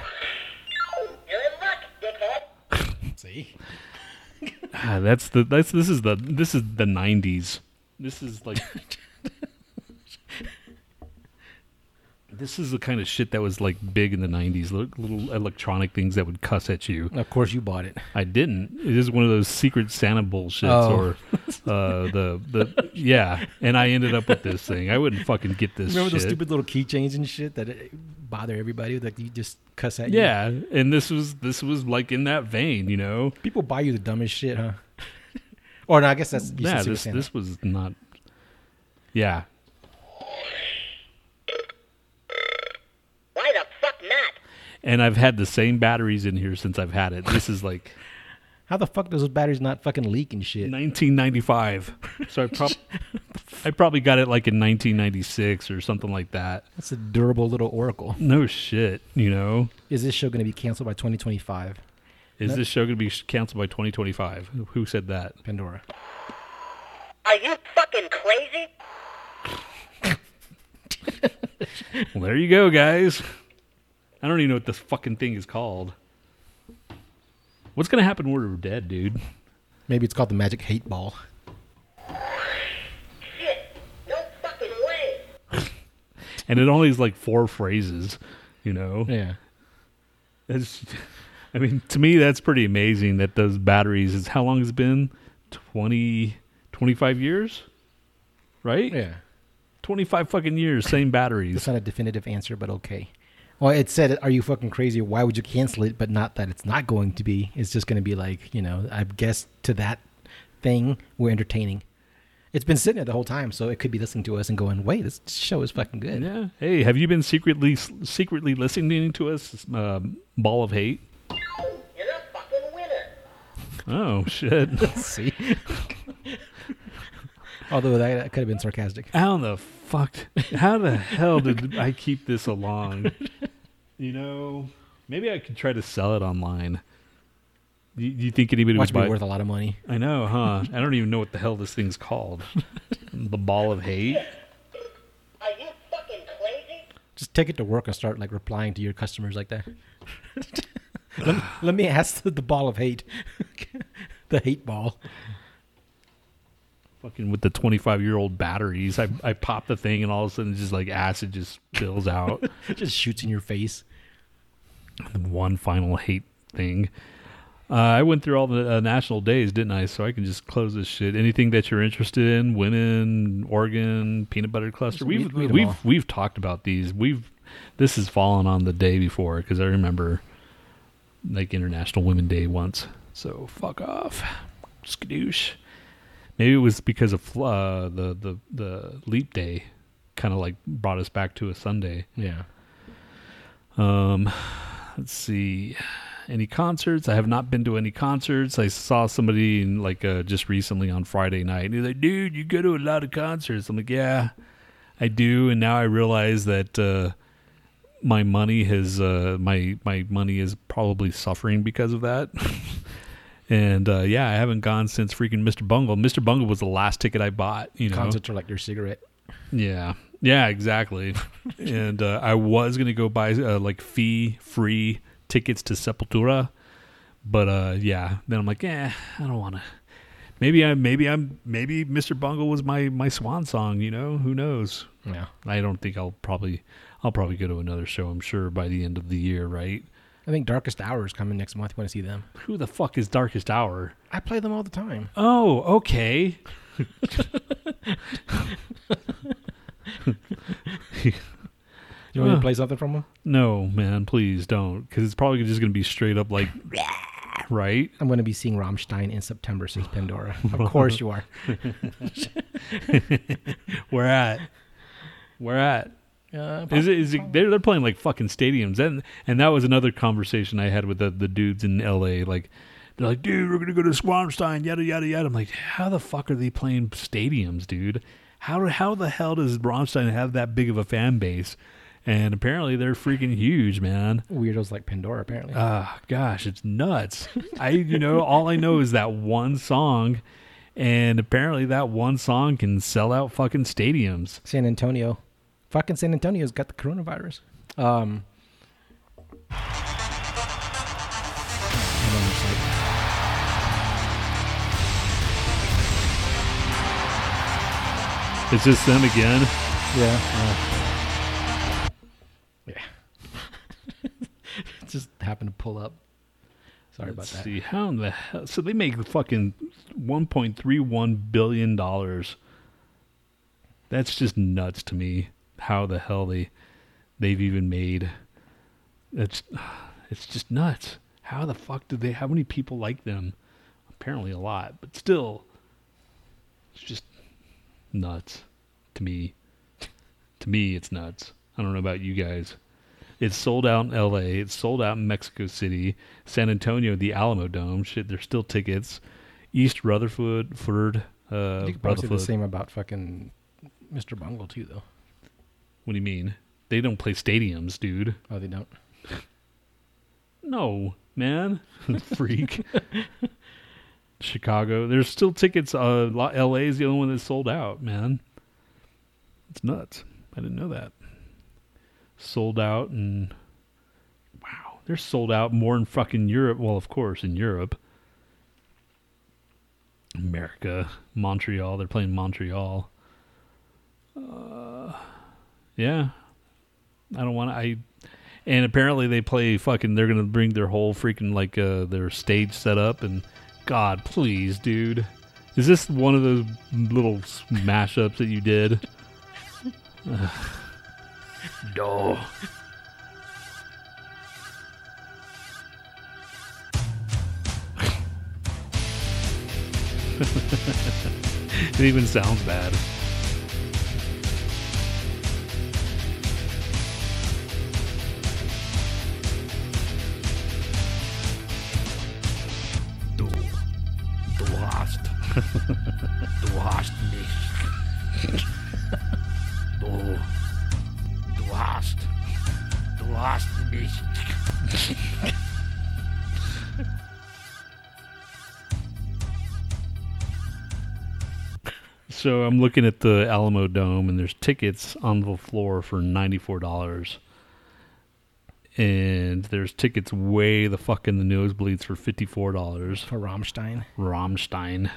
S3: You're in luck, dickhead.
S2: See,
S1: Ah, that's the that's this is the this is the '90s. This is like this is the kind of shit that was like big in the '90s. Little, little electronic things that would cuss at you.
S2: of course you bought it.
S1: I didn't. It is one of those secret Santa bullshits
S2: Oh.
S1: or uh, the the yeah. And I ended up with this thing. I wouldn't fucking get this.
S2: Remember those stupid little keychains and shit that uh, bother everybody? Like you just cuss at you.
S1: Yeah, and this was this was like in that vein, you know.
S2: People buy you the dumbest shit, huh? or no, I guess that's
S1: yeah, this this was not. Yeah,
S3: Why the fuck not?
S1: And I've had the same batteries in here since I've had it. This is like
S2: How the fuck does those batteries not fucking leak and shit?
S1: 1995, so I prob- I probably got it like in 1996 or something like that.
S2: That's a durable little oracle.
S1: No shit, you know.
S2: Is this show going to be canceled by 2025?
S1: Is
S2: That-
S1: this show going to be canceled by 2025? Who- Who said that?
S2: Pandora.
S3: Are you fucking crazy?
S1: Well, there you go, guys. I don't even know what this fucking thing is called. What's gonna happen when we're dead, dude?
S2: Maybe it's called the Magic Hate Ball.
S3: Shit. No fucking way.
S1: And it only is like four phrases, you know.
S2: Yeah.
S1: It's, I mean, to me, that's pretty amazing that those batteries is how long has it been? 20, 25 years? Right?
S2: Yeah.
S1: 25 fucking years, same batteries.
S2: It's not a definitive answer, but okay. Well, it said, "Are you fucking crazy? Why would you cancel it?" But not that it's not going to be. It's just going to be like you know. I guess to that thing, we're entertaining. It's been sitting there the whole time, so it could be listening to us and going, "Wait, this show is fucking good."
S1: Yeah. Hey, have you been secretly secretly listening to us, um, Ball of Hate?
S3: You're a fucking winner.
S1: Oh, shit.
S2: Let's see. Although that, that could have been sarcastic.
S1: How the fuck? How the hell did I keep this along? You know, maybe I could try to sell it online. Do you, do you think anybody
S2: Watch
S1: would
S2: me
S1: buy?
S2: worth a lot of money.
S1: I know, huh? I don't even know what the hell this thing's called. the ball of hate.
S3: Are you fucking crazy?
S2: Just take it to work and start like replying to your customers like that. let, let me ask the, the ball of hate, the hate ball.
S1: Fucking with the twenty-five year old batteries, I I pop the thing and all of a sudden just like acid just spills out.
S2: just shoots in your face.
S1: One final hate thing. Uh, I went through all the uh, national days, didn't I? So I can just close this shit. Anything that you're interested in, women, Oregon, peanut butter cluster.
S2: Just
S1: We've
S2: read- read 'em
S1: we've we've talked about these. We've this has fallen on the day before because I remember like International Women Day once. So fuck off, skadoosh. Maybe it was because of uh, the the the leap day, kind of like brought us back to a Sunday.
S2: Yeah.
S1: Um, let's see. Any concerts? I have not been to any concerts. I saw somebody in, like uh, just recently on Friday night. And he's like, "Dude, you go to a lot of concerts." I'm like, "Yeah, I do." And now I realize that uh, my money has uh, my my money is probably suffering because of that. and uh, yeah, I haven't gone since freaking Mr. Bungle. Mr. Bungle was the last ticket I bought. You know,
S2: Concerts are like your cigarette.
S1: yeah, yeah, exactly. and uh, I was gonna go buy uh, like fee free tickets to Sepultura, but uh, yeah, then I'm like, eh, I don't want to. Maybe I, maybe I'm, maybe Mr. Bungle was my my swan song. You know, who knows?
S2: Yeah.
S1: I don't think I'll probably, I'll probably go to another show. I'm sure by the end of the year, right?
S2: I think Darkest Hour is coming next month. You want to see them?
S1: Who the fuck is Darkest Hour?
S2: I play them all the time.
S1: Oh, okay.
S2: You want me to play something from them?
S1: No, man, please don't, because it's probably just gonna be straight up like, right?
S2: I'm going to be seeing Rammstein in September, says Pandora. Of course you are.
S1: Where at? Where at?
S2: Uh,
S1: Is it? Is it? They're they're playing like fucking stadiums, and and that was another conversation I had with the the dudes in L.A. Like, they're like, dude, we're gonna go to Swanstein, yada yada yada. I'm like, how the fuck are they playing stadiums, dude? How how the hell does Rammstein have that big of a fan base? And apparently they're freaking huge, man.
S2: Weirdos like Pandora, apparently.
S1: Ah, gosh, it's nuts. I, you know, all I know is that one song, and apparently that one song can sell out fucking stadiums.
S2: San Antonio. Fucking San Antonio's got the coronavirus. Um,
S1: It's just them again.
S2: Yeah. uh, yeah. Just happened to pull up. Sorry
S1: Let's
S2: about that.
S1: see how in the hell. So they make the fucking 1.31 billion dollars. That's just nuts to me. How the hell they they've even made. It's it's just nuts. How the fuck did they? How many people like them? Apparently a lot, but still, it's just nuts to me. to me, it's nuts. I don't know about you guys. It's sold out in L.A. It's sold out in Mexico City, San Antonio, the Alamo Dome. Shit, there's still tickets. East Rutherford, Ford, uh,
S2: you could probably say
S1: Rutherford.
S2: the same about fucking Mr. Bungle too, though.
S1: What do you mean? They don't play stadiums, dude.
S2: Oh, they don't.
S1: No, man, freak. Chicago, there's still tickets. Uh, L.A. is the only one that's sold out, man. It's nuts. I didn't know that. Sold out and wow, they're sold out more in fucking Europe. Well, of course, in Europe, America, Montreal. They're playing Montreal. Uh, yeah, I don't want to. I and apparently they play fucking. They're gonna bring their whole freaking like uh their stage set up and God, please, dude, is this one of those little mashups that you did? Ugh. it even sounds bad. Du hast mich. Du, du hast, du hast mich. So I'm looking at the Alamo Dome, and there's tickets on the floor for ninety four dollars, and there's tickets way the fuck in the nosebleeds for fifty four dollars.
S2: For Rammstein.
S1: Rammstein.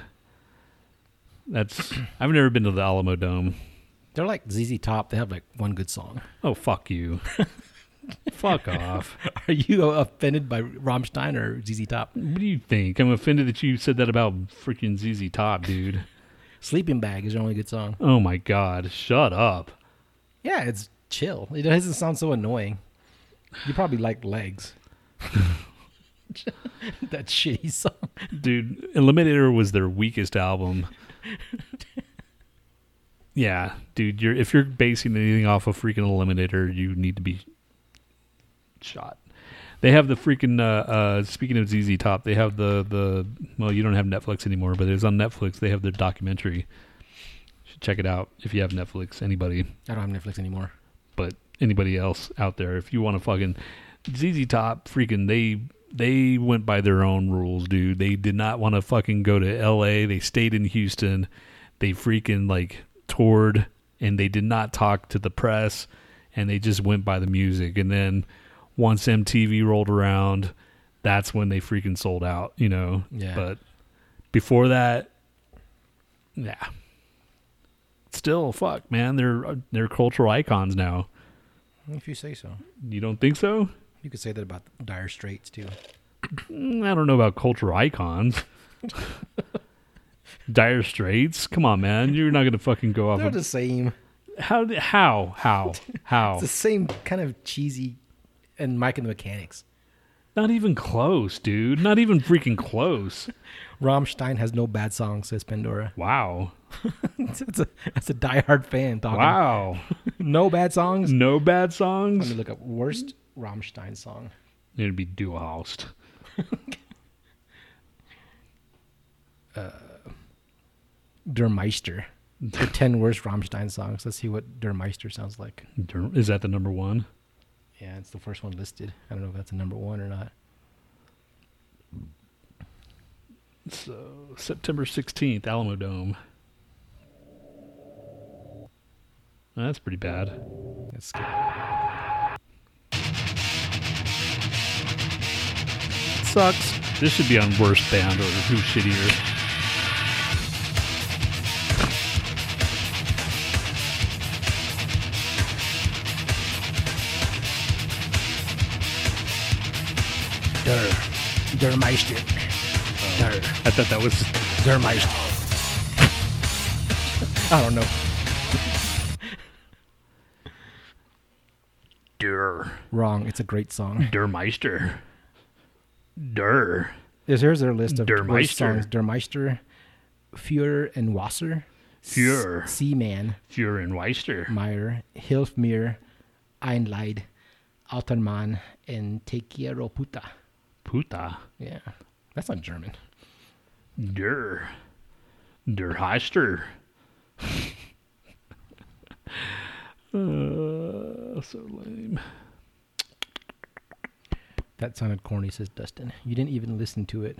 S1: That's I've never been to the Alamo Dome.
S2: They're like ZZ Top. They have like one good song.
S1: Oh fuck you. fuck off.
S2: Are you offended by Rammstein or ZZ Top?
S1: What do you think? I'm offended that you said that about freaking ZZ Top, dude.
S2: Sleeping Bag is their only good song.
S1: Oh my god, shut up.
S2: Yeah, it's chill. It doesn't sound so annoying. You probably like legs. that shitty song.
S1: dude eliminator was their weakest album yeah dude you're if you're basing anything off of freaking eliminator you need to be shot they have the freaking uh, uh speaking of ZZ Top, they have the the well, you don't have Netflix anymore, but it's on Netflix. They have their documentary. You should check it out if you have Netflix. Anybody,
S2: I don't have Netflix anymore.
S1: but anybody else out there, if you want to fucking ZZ Top, freaking they they went by their own rules, dude. They did not want to fucking go to L.A. They stayed in Houston. They freaking like toured, and they did not talk to the press, and they just went by the music. And then once MTV rolled around, that's when they freaking sold out, you know.
S2: Yeah.
S1: But before that, yeah. Still, fuck, man. They're uh, they're cultural icons now.
S2: If you say so.
S1: You don't think so?
S2: You could say that about Dire Straits too.
S1: Mm, I don't know about cultural icons. Dire Straits? Come on, man. You're not gonna fucking go off.
S2: They're
S1: Of,
S2: the same.
S1: how? How? How? How?
S2: It's the same kind of cheesy and Mike and the Mechanics.
S1: Not even close, dude. Not even freaking close.
S2: Rammstein has no bad songs, says Pandora.
S1: Wow.
S2: that's, a that's a diehard fan talking.
S1: Wow.
S2: No bad songs.
S1: No bad songs?
S2: Let me look up worst Rammstein song.
S1: It'd be Du Hast.
S2: Uh, Der Meister. The ten worst Rammstein songs. Let's see what Der Meister sounds like.
S1: Der, Is that the number one?
S2: Yeah, it's the first one listed. I don't know if that's a number one or not.
S1: So September sixteenth, Alamo Dome. That's pretty bad.
S2: Let's skip.
S1: Sucks. This should be on worst band or who's shittier.
S2: Der. Der Meister. Der.
S1: I thought that was
S2: Der Meister. I don't know.
S1: Der.
S2: Wrong. It's a great song.
S1: Der Meister. Der.
S2: There's here's their list of
S1: Der
S2: worst
S1: Meister.
S2: songs. Der Meister, Führer and Wasser,
S1: Führer.
S2: Seemann,
S1: Führer and Weister.
S2: Meyer, Hilf mir, Ein Lied, Altermann, and Te quiero puta.
S1: Puta.
S2: Yeah, that's not German.
S1: Der. Der Heister. uh, so lame.
S2: That sounded corny, says Dustin. You didn't even listen to it.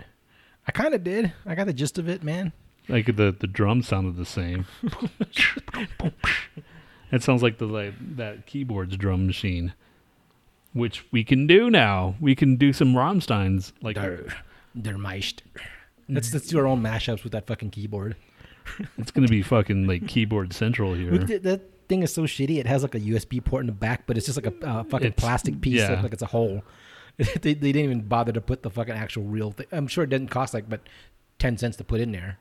S2: I kind of did. I got the gist of it, man.
S1: Like the the drum sounded the same. it sounds like the like that keyboard's drum machine, which we can do now. We can do some Rammsteins like
S2: Der, Der Meister. Let's let's do our own mashups with that fucking keyboard.
S1: it's gonna be fucking like keyboard central here.
S2: Th- That thing is so shitty. It has like a USB port in the back, but it's just like a uh, fucking
S1: It's-
S2: plastic piece,
S1: yeah.
S2: like it's a hole. they, they didn't even bother to put the fucking actual real thing. I'm sure it didn't cost like but ten cents to put in there.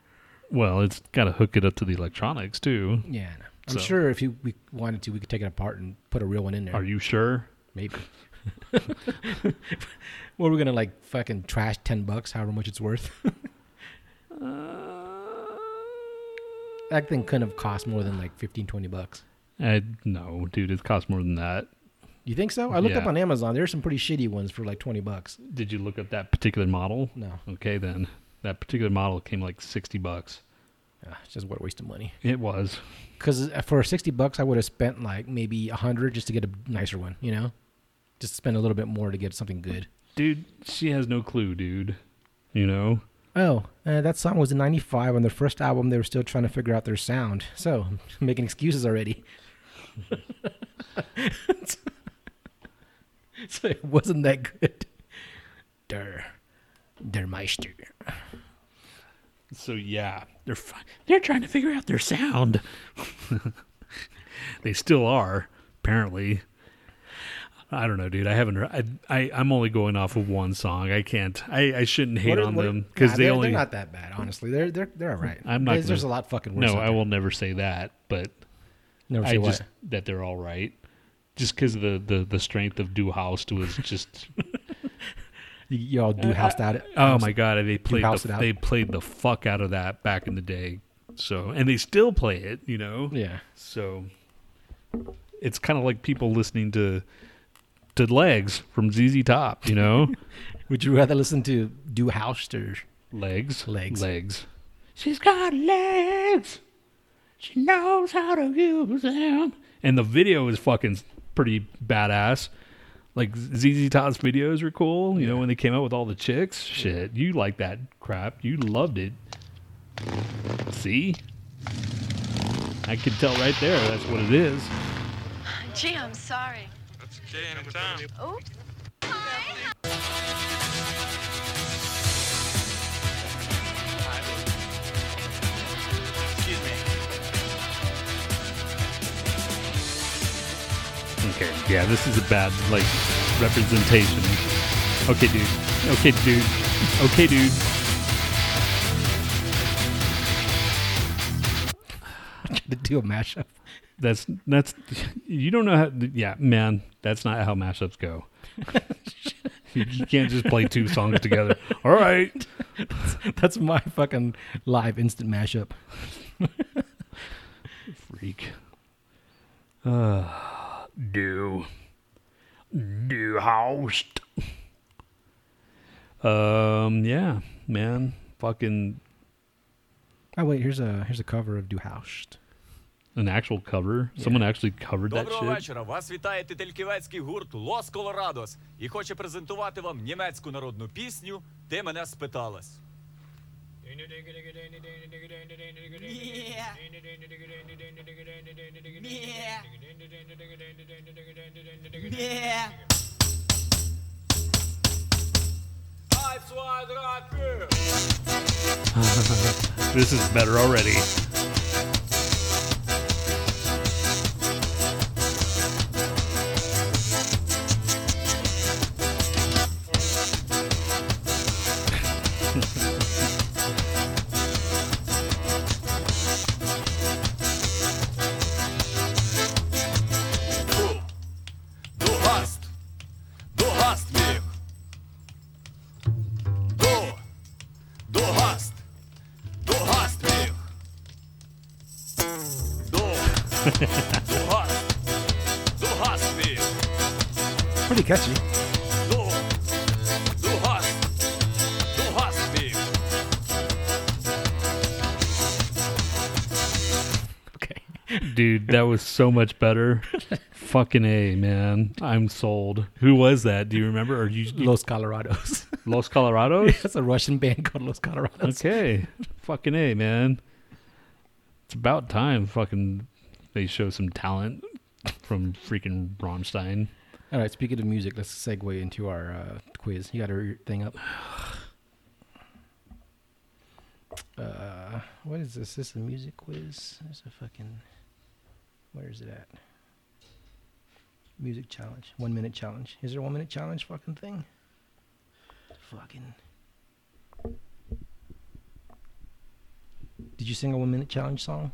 S1: Well, it's got to hook it up to the electronics too.
S2: Yeah, no. I'm
S1: So-
S2: sure if you we wanted to, we could take it apart and put a real one in there.
S1: Are you sure?
S2: Maybe. well, we're gonna like fucking trash ten bucks, however much it's worth. that thing couldn't have cost more than like 15, 20 bucks.
S1: I no, dude. It cost more than that.
S2: You think so? I looked up on Amazon. There's some pretty shitty ones for like twenty bucks.
S1: Did you look up that particular model?
S2: No,
S1: Okay, then that particular model came like sixty bucks.
S2: Ah, it's just what a waste of money.
S1: It was.
S2: Because for sixty bucks, I would have spent like maybe a hundred just to get a nicer one. You know, just spend a little bit more to get something good.
S1: Dude, she has no clue, dude. You know?
S2: Oh, uh, that song was in '95 on their first album. They were still trying to figure out their sound, so making excuses already. so it wasn't that good. Der, der Meister.
S1: So yeah, they're fi- they're trying to figure out their sound. they still are, apparently. I don't know, dude. I haven't. I, I I'm only going off of one song. I can't. I, I shouldn't hate
S2: are-
S1: on
S2: are-
S1: them because
S2: Nah,
S1: they
S2: they're,
S1: only.
S2: they're not that bad, honestly. They're they're they're all right.
S1: I'm not
S2: There's, there's a lot fucking worse.
S1: no, I
S2: there.
S1: will never say that. But
S2: never
S1: I
S2: say
S1: just
S2: what.
S1: that they're all right. Just because of the, the the strength of Du House was just
S2: You, you all do house out it.
S1: oh my god they played the,
S2: it out.
S1: they played the fuck out of that back in the day so and they still play it you know
S2: Yeah.
S1: so it's kind of like people listening to to legs from ZZ Top you know
S2: Would you rather listen to do house or
S1: legs
S2: Legs.
S1: legs she's got legs she knows how to use them and the video is fucking pretty badass. Like ZZ Top's videos were cool you know when they came out with all the chicks. Shit you like that crap. You loved it. See? I can tell right there that's what it is.
S4: Gee, I'm sorry.
S5: That's okay anytime.
S4: Oops.
S5: Excuse
S1: Yeah, this is a bad like representation. Okay, dude. Okay, dude. Okay, dude.
S2: to do a mashup?
S1: That's that's you don't know how. Yeah, man, that's not how mashups go. you, you can't just play two songs together. All right,
S2: That's my fucking live instant mashup.
S1: freak. Uh, do do host. Um, yeah, man, fucking
S2: Oh wait, here's a here's a cover of Do House.
S1: an actual cover. Someone actually covered that
S6: Доброго
S1: shit.
S6: вечора. Вас вітає тительківецький гурт Лос Колорадос і хоче презентувати вам німецьку народну пісню Ти мене спиталась. Drei, vier.
S1: This is better already. Dude, that was so much better. Fucking A, man. I'm sold. Who was that? Do you remember? Or you, you
S2: Los Colorados.
S1: Los Colorados?
S2: That's a Russian band called Los Colorados.
S1: Okay. Fucking A, man. It's about time fucking they show some talent from freaking Rammstein.
S2: All right. Speaking of music, let's segue into our uh, quiz. You got your thing up. Uh, what is this? This is a music quiz. There's a fucking. Where is it at? Music challenge. One minute challenge. Is there a one minute challenge fucking thing? Fucking. Did you sing a one minute challenge song?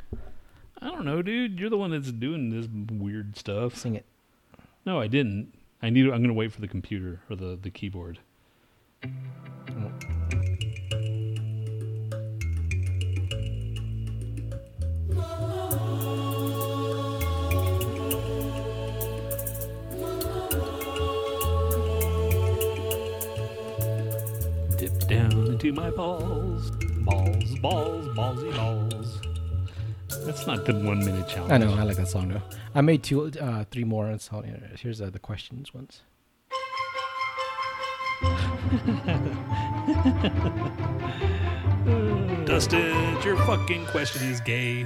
S1: I don't know, dude. You're the one that's doing this weird stuff.
S2: Sing it.
S1: No, I didn't. I need. I'm gonna wait for the computer or the the keyboard. Into my balls, balls, balls, ballsy balls. That's not the one minute challenge.
S2: I know. I like that song though. I made two, uh, three more. All- Here's uh, the questions ones.
S1: Dustin, your fucking question is gay.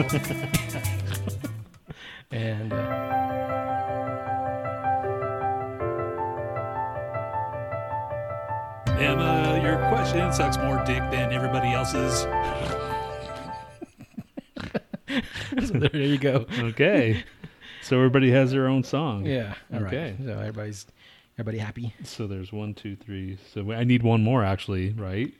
S2: And uh,
S1: Emma, your question sucks more dick than everybody else's.
S2: so there you go.
S1: Okay. so everybody has their own song.
S2: Yeah. All right.
S1: Okay.
S2: So everybody's Everybody happy?
S1: So there's one, two, three. So I need one more actually, right?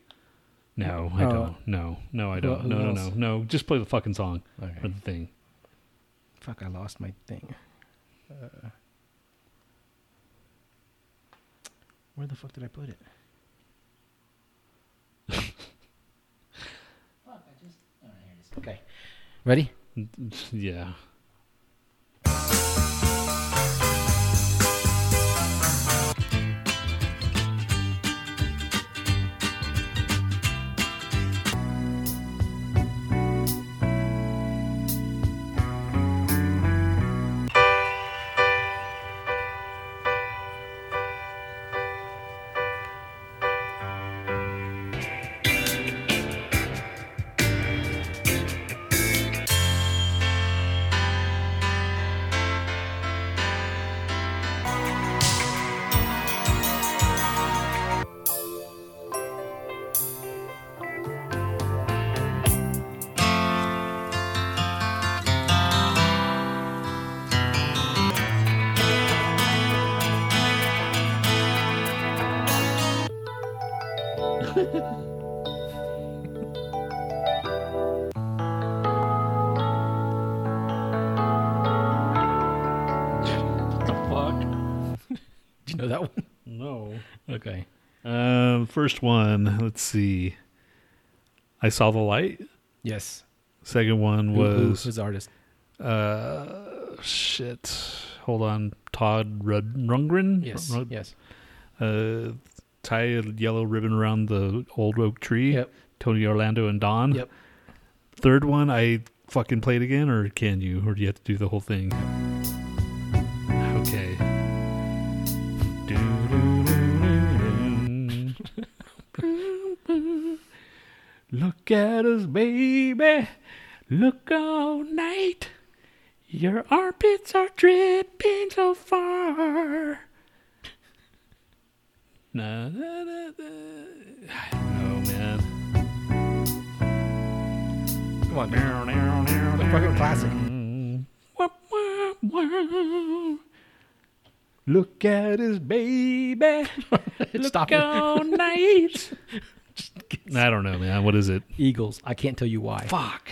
S1: No, I
S2: Oh.
S1: don't. No, no, I don't.
S2: who
S1: no, no,
S2: else?
S1: no, no. Just play the fucking song
S2: Okay.
S1: or the thing.
S2: Fuck, I lost my thing. Uh, where the fuck did I put it? Okay. Ready?
S1: Yeah. First one. Let's see. I saw the light.
S2: Yes.
S1: Second one
S2: Who- who-
S1: was
S2: who's the artist?
S1: uh shit. Hold on. Todd Rud- Rundgren.
S2: Yes.
S1: Rud-
S2: Yes.
S1: Uh, tie a yellow ribbon around the old oak tree.
S2: Yep.
S1: Tony Orlando and Dawn.
S2: Yep.
S1: Third one, I fucking played again, or can you, or do you have to do the whole thing? Look at us, baby. Look all night. Your armpits are dripping so far. Na, na, na. I don't know, man.
S2: Come on. The fucking classic.
S1: Look at us, baby. Look
S2: Stop
S1: all night. I don't know, man. What is it?
S2: Eagles. I can't tell you why.
S1: Fuck.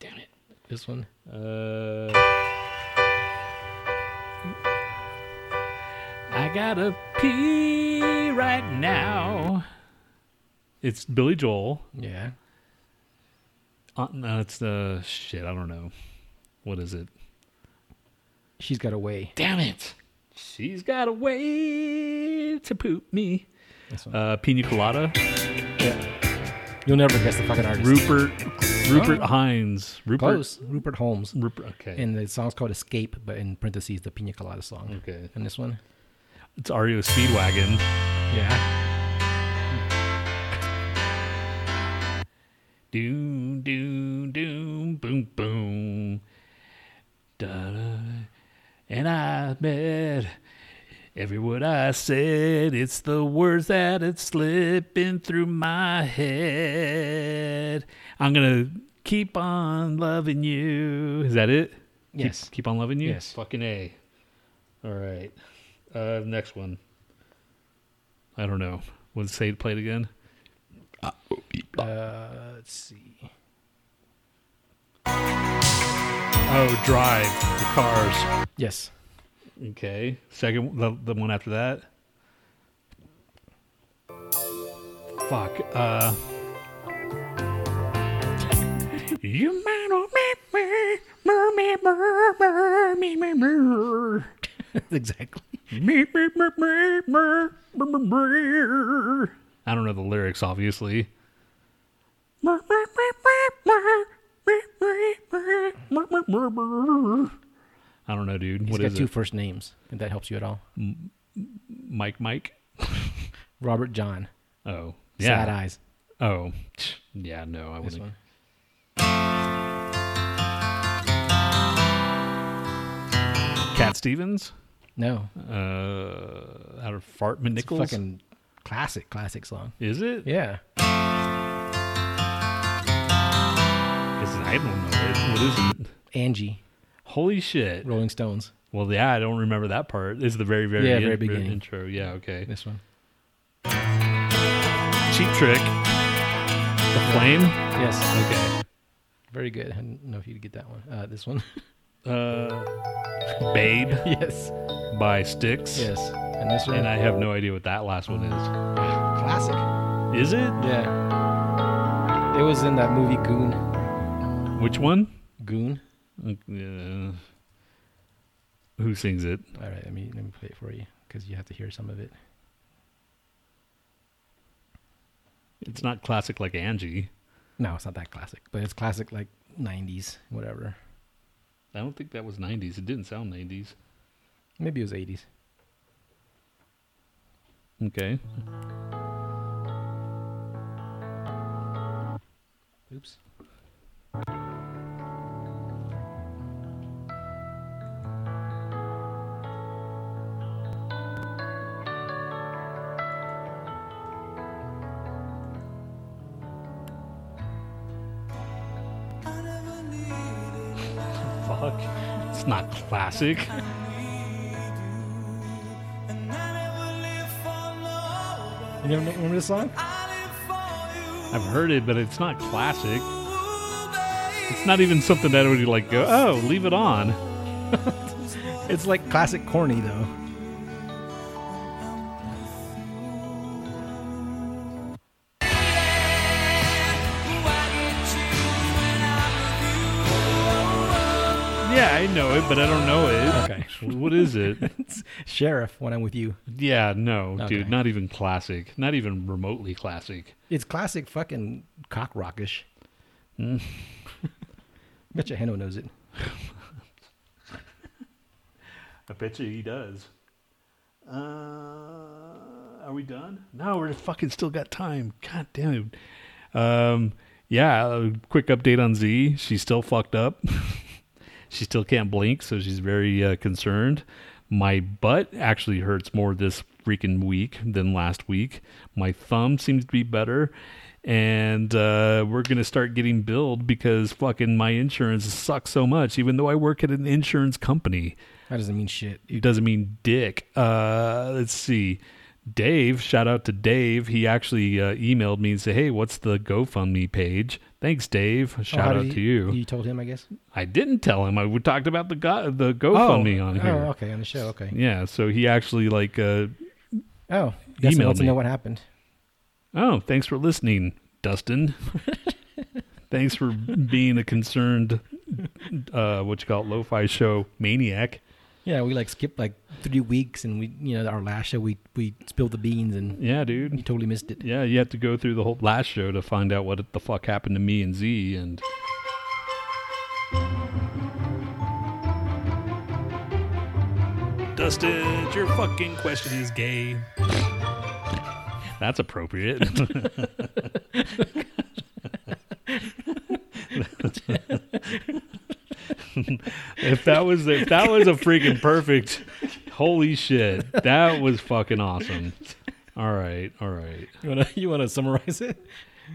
S2: Damn it. This one.
S1: Uh, I gotta pee right now. It's Billy Joel.
S2: Yeah.
S1: Uh, no, it's the shit. I don't know. What is it?
S2: She's got a way.
S1: Damn it! She's got a way to poop me. Uh, Pina Colada.
S2: yeah. You'll never guess the fucking artist.
S1: Rupert. Rupert
S2: Oh.
S1: Hines. Rupert.
S2: Close. Rupert Holmes.
S1: Rupert. Okay.
S2: And the song's called Escape, but in parentheses, the Pina Colada song.
S1: okay.
S2: And this one?
S1: It's REO Speedwagon.
S2: Yeah.
S1: Doom, doom, doom, boom, boom. Da, da. And I bet every word I said, it's the words that it's slipping through my head. I'm to keep on loving you. Is that it? Keep-
S2: Yes.
S1: Keep, on loving you?
S2: Yes.
S1: Fucking A. All right. Uh, next one. I don't know. Would say play it again?
S2: Uh, let's see.
S1: Oh, drive the cars.
S2: Yes.
S1: Okay. Second, the, the one after that. Fuck. Uh. you might remember, remember,
S2: exactly.
S1: I don't know the lyrics, obviously. I don't know, dude.
S2: He's
S1: What
S2: got two
S1: it?
S2: first names, if that helps you at all.
S1: Mike, Mike.
S2: Robert John.
S1: Oh, yeah.
S2: Sad eyes.
S1: Oh, yeah. No, I
S2: This
S1: wouldn't.
S2: one.
S1: Cat Stevens.
S2: No.
S1: Uh, out of Fartman
S2: It's a
S1: Nichols.
S2: fucking classic, classic song.
S1: Is it?
S2: Yeah.
S1: I don't know. What is it?
S2: Angie,
S1: Holy shit!
S2: Rolling Stones.
S1: Well, yeah, I don't remember that part. Is the very, very,
S2: Yeah,
S1: in-
S2: very beginning.
S1: intro. Yeah, okay.
S2: This one.
S1: Cheap trick. The flame.
S2: Yes.
S1: Okay.
S2: Very good. I don't know if you'd get that one. Uh, this one.
S1: Uh, Babe
S2: yes.
S1: by Styx.
S2: Yes. And this one.
S1: And I have no idea what that last one is.
S2: Classic.
S1: Is it?
S2: Yeah. It was in that movie Goon.
S1: Which one?
S2: Goon.
S1: Uh, who sings it?
S2: All right. Let me let me play it for you because you have to hear some of it.
S1: It's not classic like Angie.
S2: No, it's not that classic, but it's classic like '90s, whatever.
S1: I don't think that was 90s. It didn't sound 90s.
S2: Maybe it was '80s.
S1: Okay.
S2: Oops.
S1: Classic.
S2: You never remember this song?
S1: I've heard it, but it's not classic. It's not even something that would like go, oh, leave it on.
S2: It's like classic corny though.
S1: I know it, but I don't know it.
S2: Okay.
S1: What is it?
S2: It's Sheriff when I'm with you.
S1: yeah, no,
S2: Okay.
S1: dude, not even classic. Not even remotely classic.
S2: It's classic fucking cock rockish.
S1: Mm.
S2: Bet you Heno knows it.
S1: I bet you he does. Uh, are we done? No, we're fucking still got time. God damn it. Um, yeah, a quick update on Z. She's still fucked up. She still can't blink, so she's very uh, concerned. My butt actually hurts more this freaking week than last week. My thumb seems to be better. And uh, we're going to start getting billed because fucking my insurance sucks so much, even though I work at an insurance company.
S2: That doesn't mean shit.
S1: It doesn't mean dick. Uh, let's see. Dave, shout out to Dave. He actually uh, emailed me and said, "Hey, what's the GoFundMe page?" Thanks, Dave.
S2: Oh,
S1: Shout
S2: how
S1: out
S2: did
S1: to you.
S2: You told him, I guess.
S1: I didn't tell him. I we talked about the go- the GoFundMe
S2: oh,
S1: on here.
S2: Oh, okay, on the show. Okay.
S1: Yeah, so he actually like, uh,
S2: Oh, guess he
S1: Emailed me.
S2: know what happened.
S1: oh, thanks for listening, Dustin. thanks for being a concerned, uh, what you call it, lo-fi show maniac.
S2: Yeah, we like skipped like three weeks, and we, you know, our last show we we spilled the beans, and
S1: Yeah, dude.
S2: you totally missed it.
S1: Yeah, you have to go through the whole last show to find out what the fuck happened to me and Z and Dustin, your fucking question is gay. That's appropriate. if that was if that was a freaking perfect holy shit. That was fucking awesome. All right, all right.
S2: You wanna you wanna summarize it?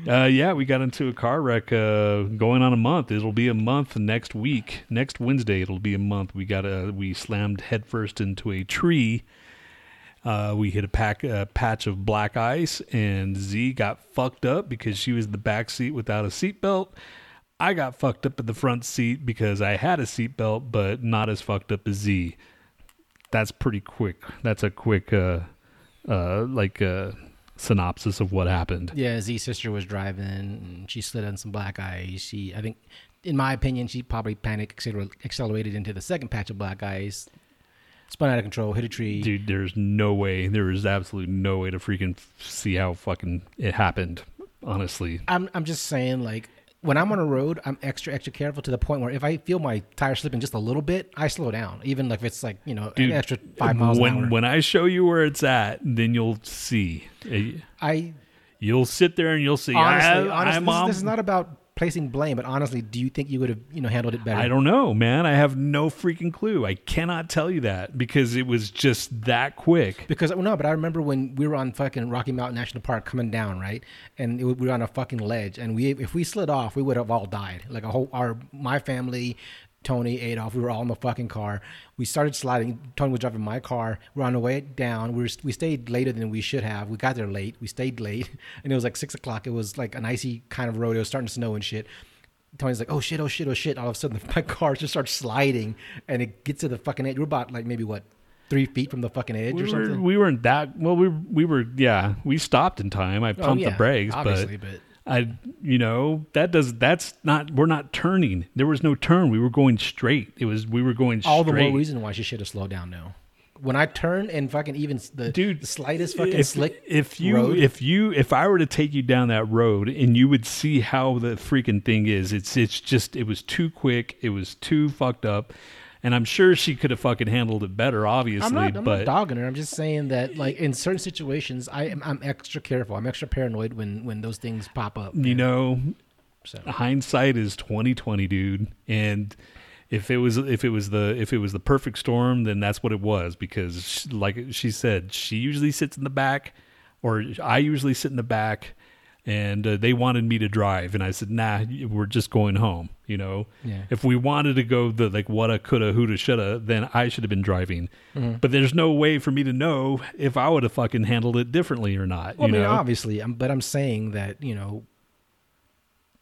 S1: Uh, yeah, we got into a car wreck uh, going on a month. It'll be a month next week. Next Wednesday, it'll be a month. We got a we slammed headfirst into a tree. Uh, we hit a pack a patch of black ice, and Z got fucked up because she was in the back seat without a seatbelt. I got fucked up in the front seat because I had a seatbelt, but not as fucked up as Z. That's pretty quick. That's a quick, uh, uh, like, uh, synopsis of what happened.
S2: Yeah, Z's sister was driving, and she slid on some black ice. She, I think, in my opinion, she probably panicked, acceler- accelerated into the second patch of black ice, spun out of control, hit a tree.
S1: Dude, there's no way. There is absolutely no way to freaking see how fucking it happened. Honestly,
S2: I'm I'm just saying, like when I'm on a road, I'm extra extra careful to the point where if I feel my tire slipping just a little bit, I slow down, even like if it's like you know
S1: dude,
S2: an extra five miles
S1: when
S2: an hour.
S1: when I show you where it's at, then you'll see.
S2: I
S1: You'll sit there and you'll see.
S2: honestly,
S1: I,
S2: honestly
S1: I'm
S2: this, is- this is not about placing blame, but honestly, do you think you would have you know handled it better?
S1: I don't know, man. I have no freaking clue. I cannot tell you that because it was just that quick.
S2: Because well, no, but I remember when we were on fucking Rocky Mountain National Park coming down, right? And it, we were on a fucking ledge, and we if we slid off, we would have all died. Like a whole our my family, Tony, Adolf. We were all in the fucking car. We started sliding. Tony was driving my car. We're on the way down. We were, we stayed later than we should have. We got there late. We stayed late, and it was like six o'clock. It was like an icy kind of road. It was starting to snow and shit. Tony's like, "Oh shit! Oh shit! Oh shit!" All of a sudden, my car just starts sliding, and it gets to the fucking edge. We're about like maybe what three feet from the fucking edge
S1: we
S2: or
S1: were
S2: something.
S1: we weren't that well. We we were yeah. We stopped in time. I
S2: Oh,
S1: pumped
S2: yeah,
S1: the brakes, but,
S2: but-
S1: I you know that does that's not we're not turning. There was no turn. We were going straight. It was we were going straight.
S2: all the more reason why she should have slowed down now. When I turn and fucking even the
S1: dude
S2: the slightest fucking
S1: if,
S2: slick
S1: if you
S2: road,
S1: if you if i were to take you down that road and you would see how the freaking thing is it's it's just it was too quick it was too fucked up and i'm sure she could have fucking handled it better obviously
S2: I'm not I'm
S1: but
S2: not dogging her. I'm just saying that like in certain situations I am I'm extra careful. I'm extra paranoid when when those things pop up.
S1: you know
S2: So
S1: hindsight is 2020 dude and if it was if it was the if it was the perfect storm then that's what it was because sh- like she said she usually sits in the back or i usually sit in the back and uh, they wanted me to drive and i said nah we're just going home you know
S2: Yeah.
S1: if we wanted to go the like whata coulda whoulda shoulda then i should have been driving
S2: Mm-hmm.
S1: but there's no way for me to know if i would have fucking handled it differently or not
S2: well,
S1: you
S2: I mean,
S1: know
S2: obviously, I'm, but I'm saying that you know,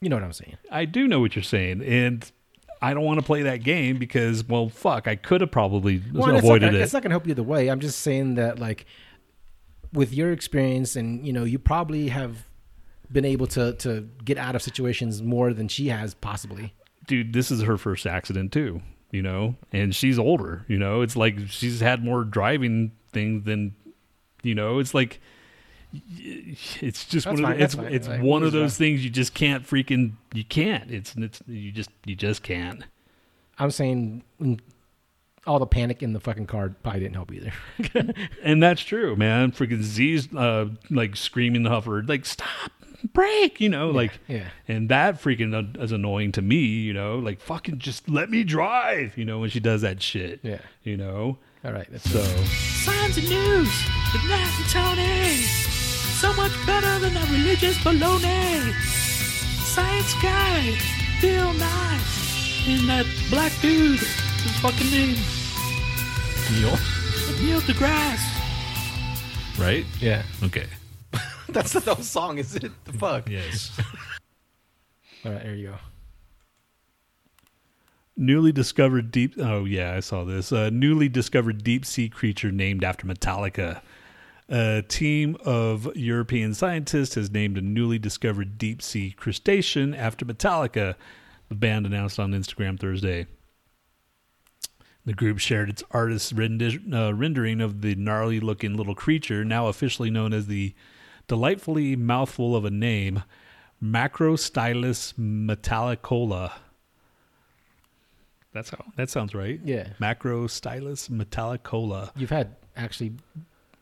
S2: you know what I'm saying.
S1: I do know what you're saying, and I don't want to play that game because, well, fuck, I could have probably
S2: Well, it's not
S1: avoided it.
S2: It's not going to help you either way. I'm just saying that, like, with your experience, and you know, you probably have been able to to get out of situations more than she has possibly.
S1: Dude, this is her first accident too, you know, and she's older, you know. It's like she's had more driving things than, you know. It's like it's just
S2: That's
S1: one
S2: fine,
S1: of the, it's
S2: fine.
S1: it's
S2: Like,
S1: one of those
S2: that?
S1: things you just can't freaking you can't. It's it's you just you just can't.
S2: I'm saying all the panic in the fucking car probably didn't help either.
S1: And that's true, man. Freaking Z's uh, like screaming off her, like stop, break, you know, like
S2: yeah.
S1: And that freaking uh, is annoying to me, you know, like fucking just let me drive, you know, when she does that shit,
S2: Yeah.
S1: you know.
S2: All right. That's
S1: So
S7: Signs and news with Nhat and Tony. So much better than that religious baloney. Science guy, Bill Nye, and that black dude, his fucking name,
S1: Neil,
S7: Neil deGrasse.
S1: right?
S2: yeah.
S1: Okay.
S2: That's the whole song, is it? The fuck.
S1: Yes.
S2: All right. There you go.
S1: newly discovered deep. Oh yeah, I saw this. Uh, newly discovered deep sea creature named after Metallica. A team of European scientists has named a newly discovered deep sea crustacean after Metallica. The band announced on Instagram Thursday. The group shared its artist's rendi- uh, rendering of the gnarly looking little creature, now officially known as the delightfully mouthful of a name, Macrostylus metallicola. That's how that sounds right.
S2: Yeah.
S1: Macrostylus metallicola.
S2: You've had actually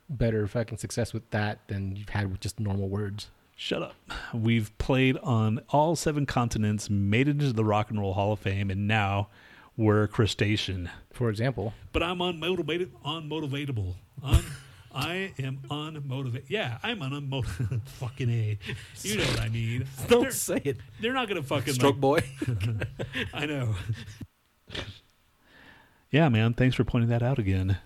S2: better fucking success with that than you've had with just normal words.
S1: Shut up. We've played on all seven continents, made it into the Rock and Roll Hall of Fame, and now we're a crustacean.
S2: For example,
S1: But I'm unmotivated, unmotivatable. Un- I am unmotivated. Yeah, I'm unmotivated. fucking a. You know what I mean. They're,
S2: say it.
S1: they're not gonna fucking
S2: Stroke
S1: like,
S2: boy.
S1: I know. yeah, man. Thanks for pointing that out again.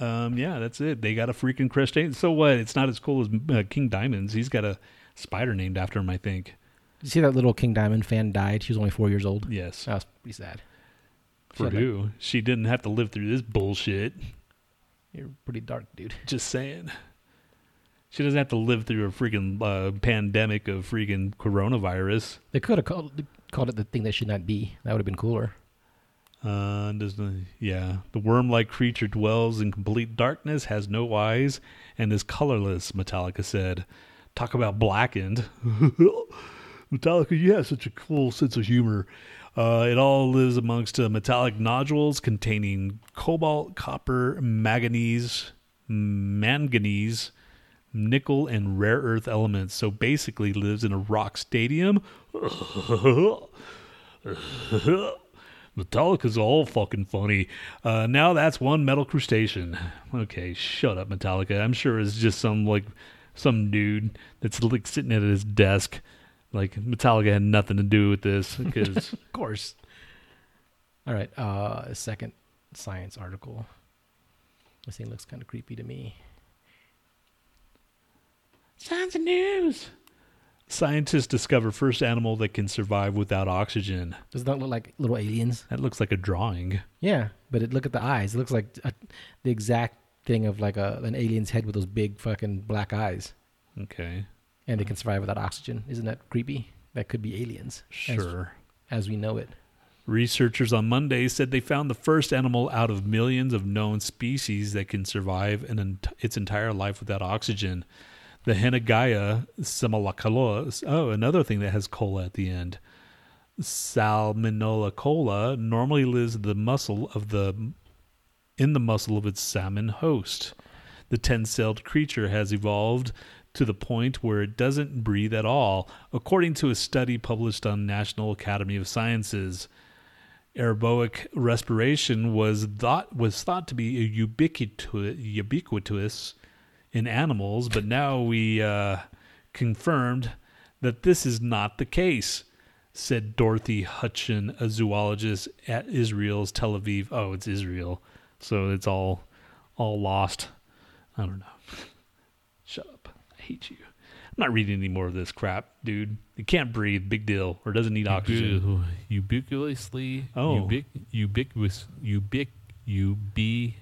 S1: Um, yeah, that's it. They got a freaking crustacean. So what? It's not as cool as uh, King Diamonds. He's got a spider named after him, I think.
S2: you see that little King Diamond fan died? She was only four years old.
S1: Yes,
S2: That was pretty sad.
S1: for who? She didn't have to live through this bullshit.
S2: You're pretty dark, dude.
S1: Just saying. She doesn't have to live through a freaking uh, pandemic of freaking coronavirus.
S2: They could have called called it the thing that should not be. That would have been cooler.
S1: Uh, does the, yeah, the worm-like creature dwells in complete darkness, has no eyes, and is colorless. Metallica said. Talk about blackened. Metallica, you have such a cool sense of humor. Uh, it all lives amongst uh, metallic nodules containing cobalt, copper, manganese, manganese, nickel, and rare earth elements. So basically, lives in a rock stadium. Metallica's all fucking funny. Uh, now that's one metal crustacean. Okay, shut up, Metallica. I'm sure it's just some like some dude that's like sitting at his desk. Like Metallica had nothing to do with this because
S2: Of course. All right. Uh, a second science article. This thing looks kind of creepy to me.
S1: Science and news. Scientists discover first animal that can survive without oxygen.
S2: Does that look like little aliens?
S1: That looks like a drawing.
S2: Yeah, but it, look at the eyes. It looks like a, the exact thing of like a, an alien's head with those big fucking black eyes,
S1: Okay.
S2: And they can survive without oxygen. Isn't that creepy? That could be aliens.
S1: Sure.
S2: as we know it.
S1: Researchers on Monday said they found the first animal out of millions of known species that can survive an ent- its entire life without oxygen. The Henneguya salminicola. Oh, another thing that has cola at the end. Salminicola normally lives in the muscle of the in the muscle of its salmon host. The 10-celled creature has evolved to the point where it doesn't breathe at all, according to a study published on National Academy of Sciences. Aerobic respiration was thought was thought to be ubiquitous, ubiquitous in animals, but now we uh, confirmed that this is not the case, said Dorothy Huchon, a zoologist at Israel's Tel Aviv. Oh, it's Israel, so it's all all lost. I don't know. Shut up. I hate you. I'm not reading any more of this crap, dude. It can't breathe. Big deal. Or doesn't need oxygen.
S7: Ubiquitously.
S1: Oh.
S7: Ubic, ubiquitous. Ubic. Ubiquitously.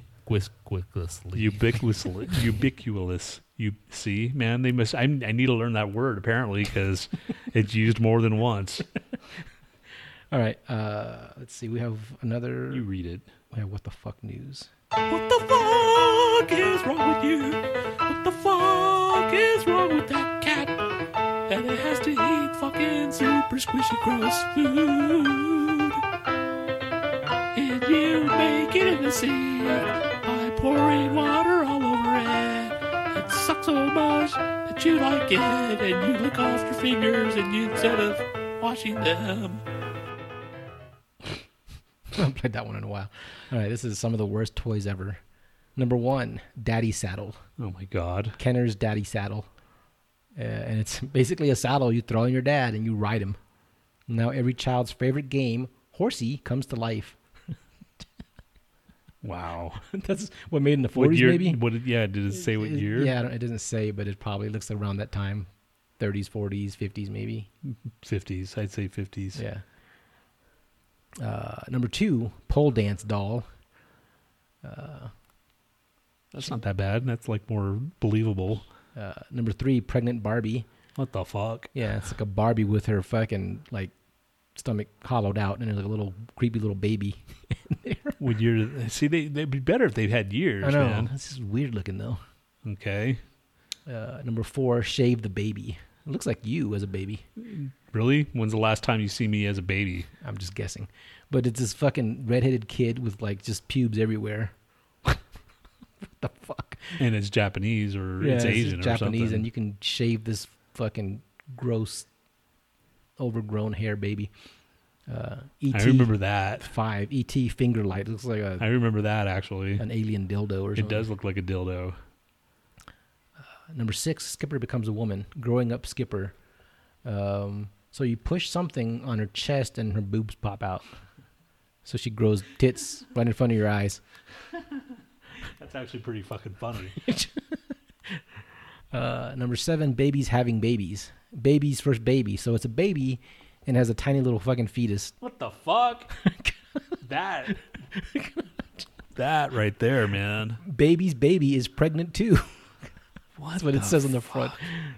S1: ubiquitous ubiquitous you see man they must I, I need to learn that word apparently because it's used more than once
S2: All right. Uh, let's see. We have another.
S1: you read it
S2: we have what the fuck news.
S7: What the fuck is wrong with you? What the fuck is wrong with that cat? And it has to eat fucking super squishy gross food. And you make it in the sink by pouring water all over it. It sucks so much that you like it, and you lick off your fingers and you instead of washing them.
S2: I haven't played that one in a while. All right. This is some of the worst toys ever. Number one, Daddy Saddle.
S1: oh my god
S2: Kenner's Daddy Saddle. Uh, and it's basically a saddle you throw on your dad and you ride him. Now every child's favorite game, Horsey, comes to life.
S1: wow
S2: That's what made in the
S1: what
S2: 40s,
S1: year
S2: maybe?
S1: what yeah did it say what year
S2: Yeah, I don't- it doesn't say, but it probably looks around that time. 30s, 40s, 50s, maybe.
S1: 50s i'd say 50s
S2: Yeah. Uh, number two, pole dance doll.
S1: That's not that bad that's like more believable
S2: Uh, number three, pregnant Barbie.
S1: what the fuck
S2: Yeah, it's like a Barbie with her fucking like stomach hollowed out, and there's like a little creepy little baby.
S1: what year see they, they'd be better if they had years
S2: I know.
S1: man
S2: This is weird looking though.
S1: okay
S2: Uh, number four, shave the baby. It looks like you as a baby.
S1: really when's the last time you see me as a baby
S2: I'm just guessing, but it's this fucking redheaded kid with like just pubes everywhere. What the fuck?
S1: and it's japanese or it's
S2: just
S1: asian or
S2: Japanese,
S1: something
S2: and you can shave this fucking gross, overgrown hair baby. Uh, ET
S1: I remember that.
S2: five. ET finger light looks like a
S1: I remember that actually.
S2: an alien dildo or something.
S1: It does look like a dildo.
S2: Number six, Skipper becomes a woman. Growing up, Skipper. Um, so you push something on her chest and her boobs pop out. So she grows tits right in front of your eyes.
S1: That's actually pretty fucking funny.
S2: Uh, number seven, babies having babies. Baby's first baby. So it's a baby and has a tiny little fucking fetus.
S1: what the fuck? that. that right there, man.
S2: Baby's baby is pregnant too. That's what it says on the front.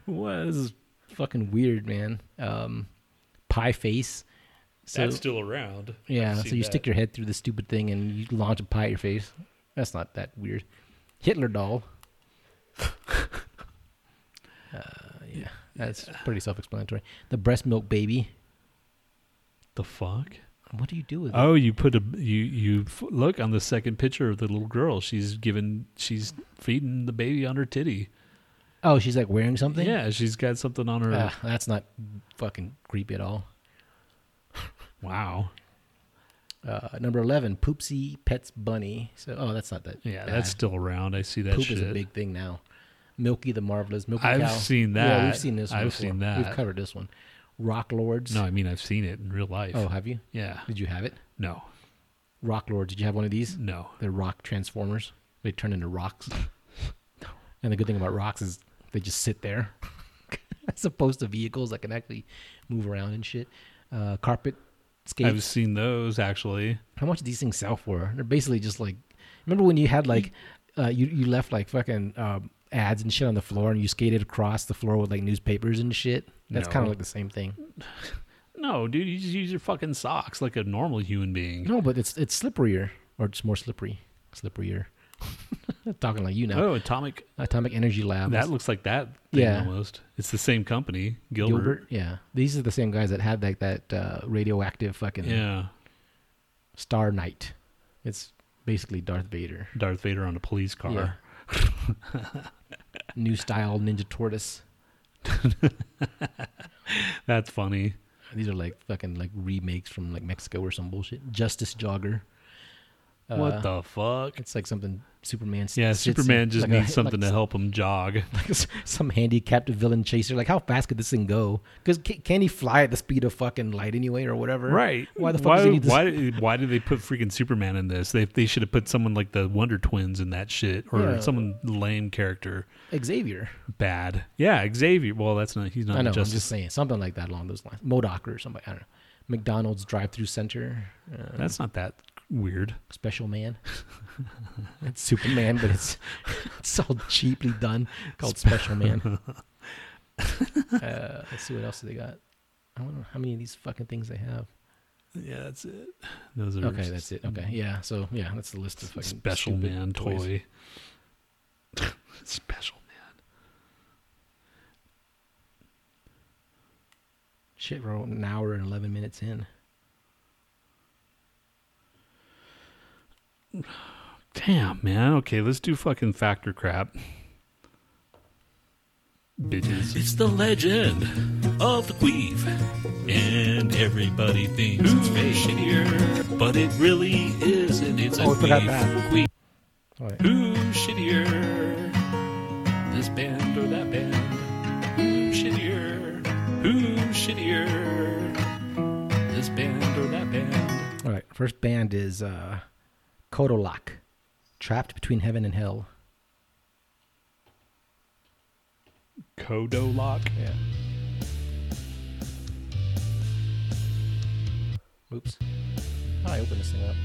S2: What? This is fucking weird, man. Um, pie face. So,
S1: That's still around.
S2: Yeah, so you
S1: that.
S2: stick your head through the stupid thing and you launch a pie at your face. That's not that weird. Hitler doll. uh, yeah, that's pretty self-explanatory. The breast milk baby.
S1: The fuck?
S2: What do you do with it?
S1: Oh, you put a you you f- look on the second picture of the little girl. She's given she's feeding the baby on her titty.
S2: Oh, she's like wearing something.
S1: Yeah, she's got something on her.
S2: Ah, that's not fucking creepy at all.
S1: wow.
S2: Uh, number eleven, Poopsie Pets Bunny. So, oh, that's not that.
S1: Yeah,
S2: bad.
S1: that's still around. I see that
S2: poop
S1: shit.
S2: is a big thing now. Milky the Marvelous, Milky
S1: I've
S2: Cow.
S1: seen
S2: Yeah,
S1: that.
S2: we've seen this. One
S1: I've
S2: before.
S1: seen that.
S2: We've covered this one. Rock Lords.
S1: No, I mean I've seen it in real life.
S2: Oh, have you?
S1: yeah.
S2: Did you have it?
S1: No.
S2: Rock Lords. Did you have one of these?
S1: No.
S2: They're rock transformers. They turn into rocks. and the good thing about rocks is they just sit there, as opposed to vehicles that can actually move around and shit. Uh, carpet skates.
S1: I've seen those actually.
S2: How much do these things sell for? They're basically just like, remember when you had like, uh, you you left like fucking um, ads and shit on the floor, and you skated across the floor with like newspapers and shit. That's kind of like the same thing.
S1: No, dude, you just use your fucking socks like a normal human being.
S2: No, but it's it's slipperier, or it's more slippery, slipperier. Talking like you know,
S1: Oh, Atomic.
S2: Atomic Energy Lab.
S1: That looks like that thing
S2: Yeah.
S1: almost. It's the same company, Gilbert.
S2: Gilbert. Yeah, these are the same guys that had like that uh, radioactive fucking
S1: Yeah.
S2: Star Knight. It's basically Darth Vader.
S1: Darth Vader on a police car.
S2: Yeah. New style Ninja Tortoise.
S1: That's funny.
S2: These are like fucking like remakes from like Mexico or some bullshit. Justice Jogger. Uh,
S1: what the fuck?
S2: It's like something Superman.
S1: Yeah, Superman just
S2: like a-
S1: needs something
S2: like
S1: to help him jog.
S2: like some handicapped villain chaser. Like, how fast could this thing go? Because can he fly at the speed of fucking light anyway, or whatever?
S1: Right.
S2: Why the fuck
S1: why,
S2: does he need this?
S1: why, why did they put freaking Superman in this? They they should have put someone like the Wonder Twins in that shit or
S2: Yeah.
S1: someone lame character.
S2: Xavier.
S1: Bad. Yeah, Xavier. Well, that's not he's not
S2: I know.
S1: Justice.
S2: I'm just saying something like that along those lines. MODOK or somebody. I don't know. McDonald's drive-through center. Uh,
S1: That's not that weird.
S2: Special Man. it's Superman, but it's it's all cheaply done. Called Special Man. uh, let's see what else they got. I don't know how many of these fucking things they have.
S1: Yeah, that's it. Those are
S2: Okay, that's it. Okay, yeah. So yeah, that's the list of fucking
S1: Special Man
S2: toys.
S1: toy. Special Man.
S2: Shit, we're an hour and eleven minutes in.
S1: Damn, man. Okay, let's do fucking factor crap. Bitches.
S7: It's the legend of the queef. And everybody thinks it's fake shittier. But it really isn't. It's a
S2: Oh, we forgot
S7: queef.
S2: that.
S7: Queef.
S2: Oh, yeah.
S7: Who's shittier? This band or that band? Who's shittier? Who's shittier? This band or that band?
S2: All right, first band is uh, Kodolak, Trapped Between Heaven and Hell.
S1: Kodo lock.
S2: Yeah. Oops. How do I open this thing up?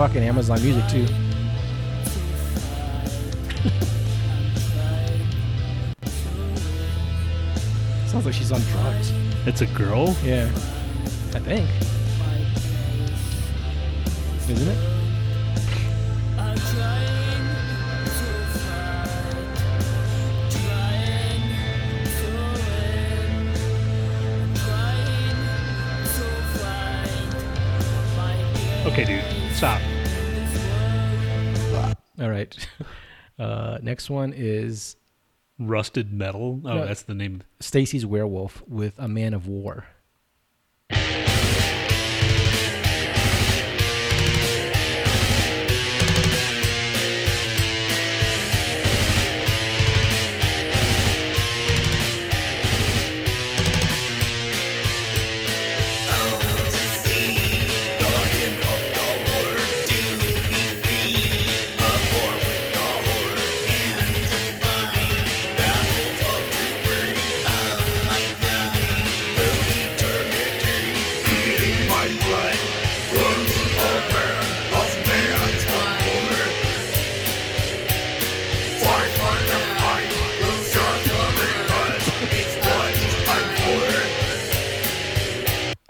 S2: Fucking Amazon Music too. Sounds like she's on drugs.
S1: It's a girl?
S2: Yeah. I think. Isn't it?
S1: Okay, dude. Stop.
S2: All right. Uh, next one is
S1: Rusted metal. Oh,
S2: No.
S1: that's the name.
S2: Stacy's Werewolf with A Man of War.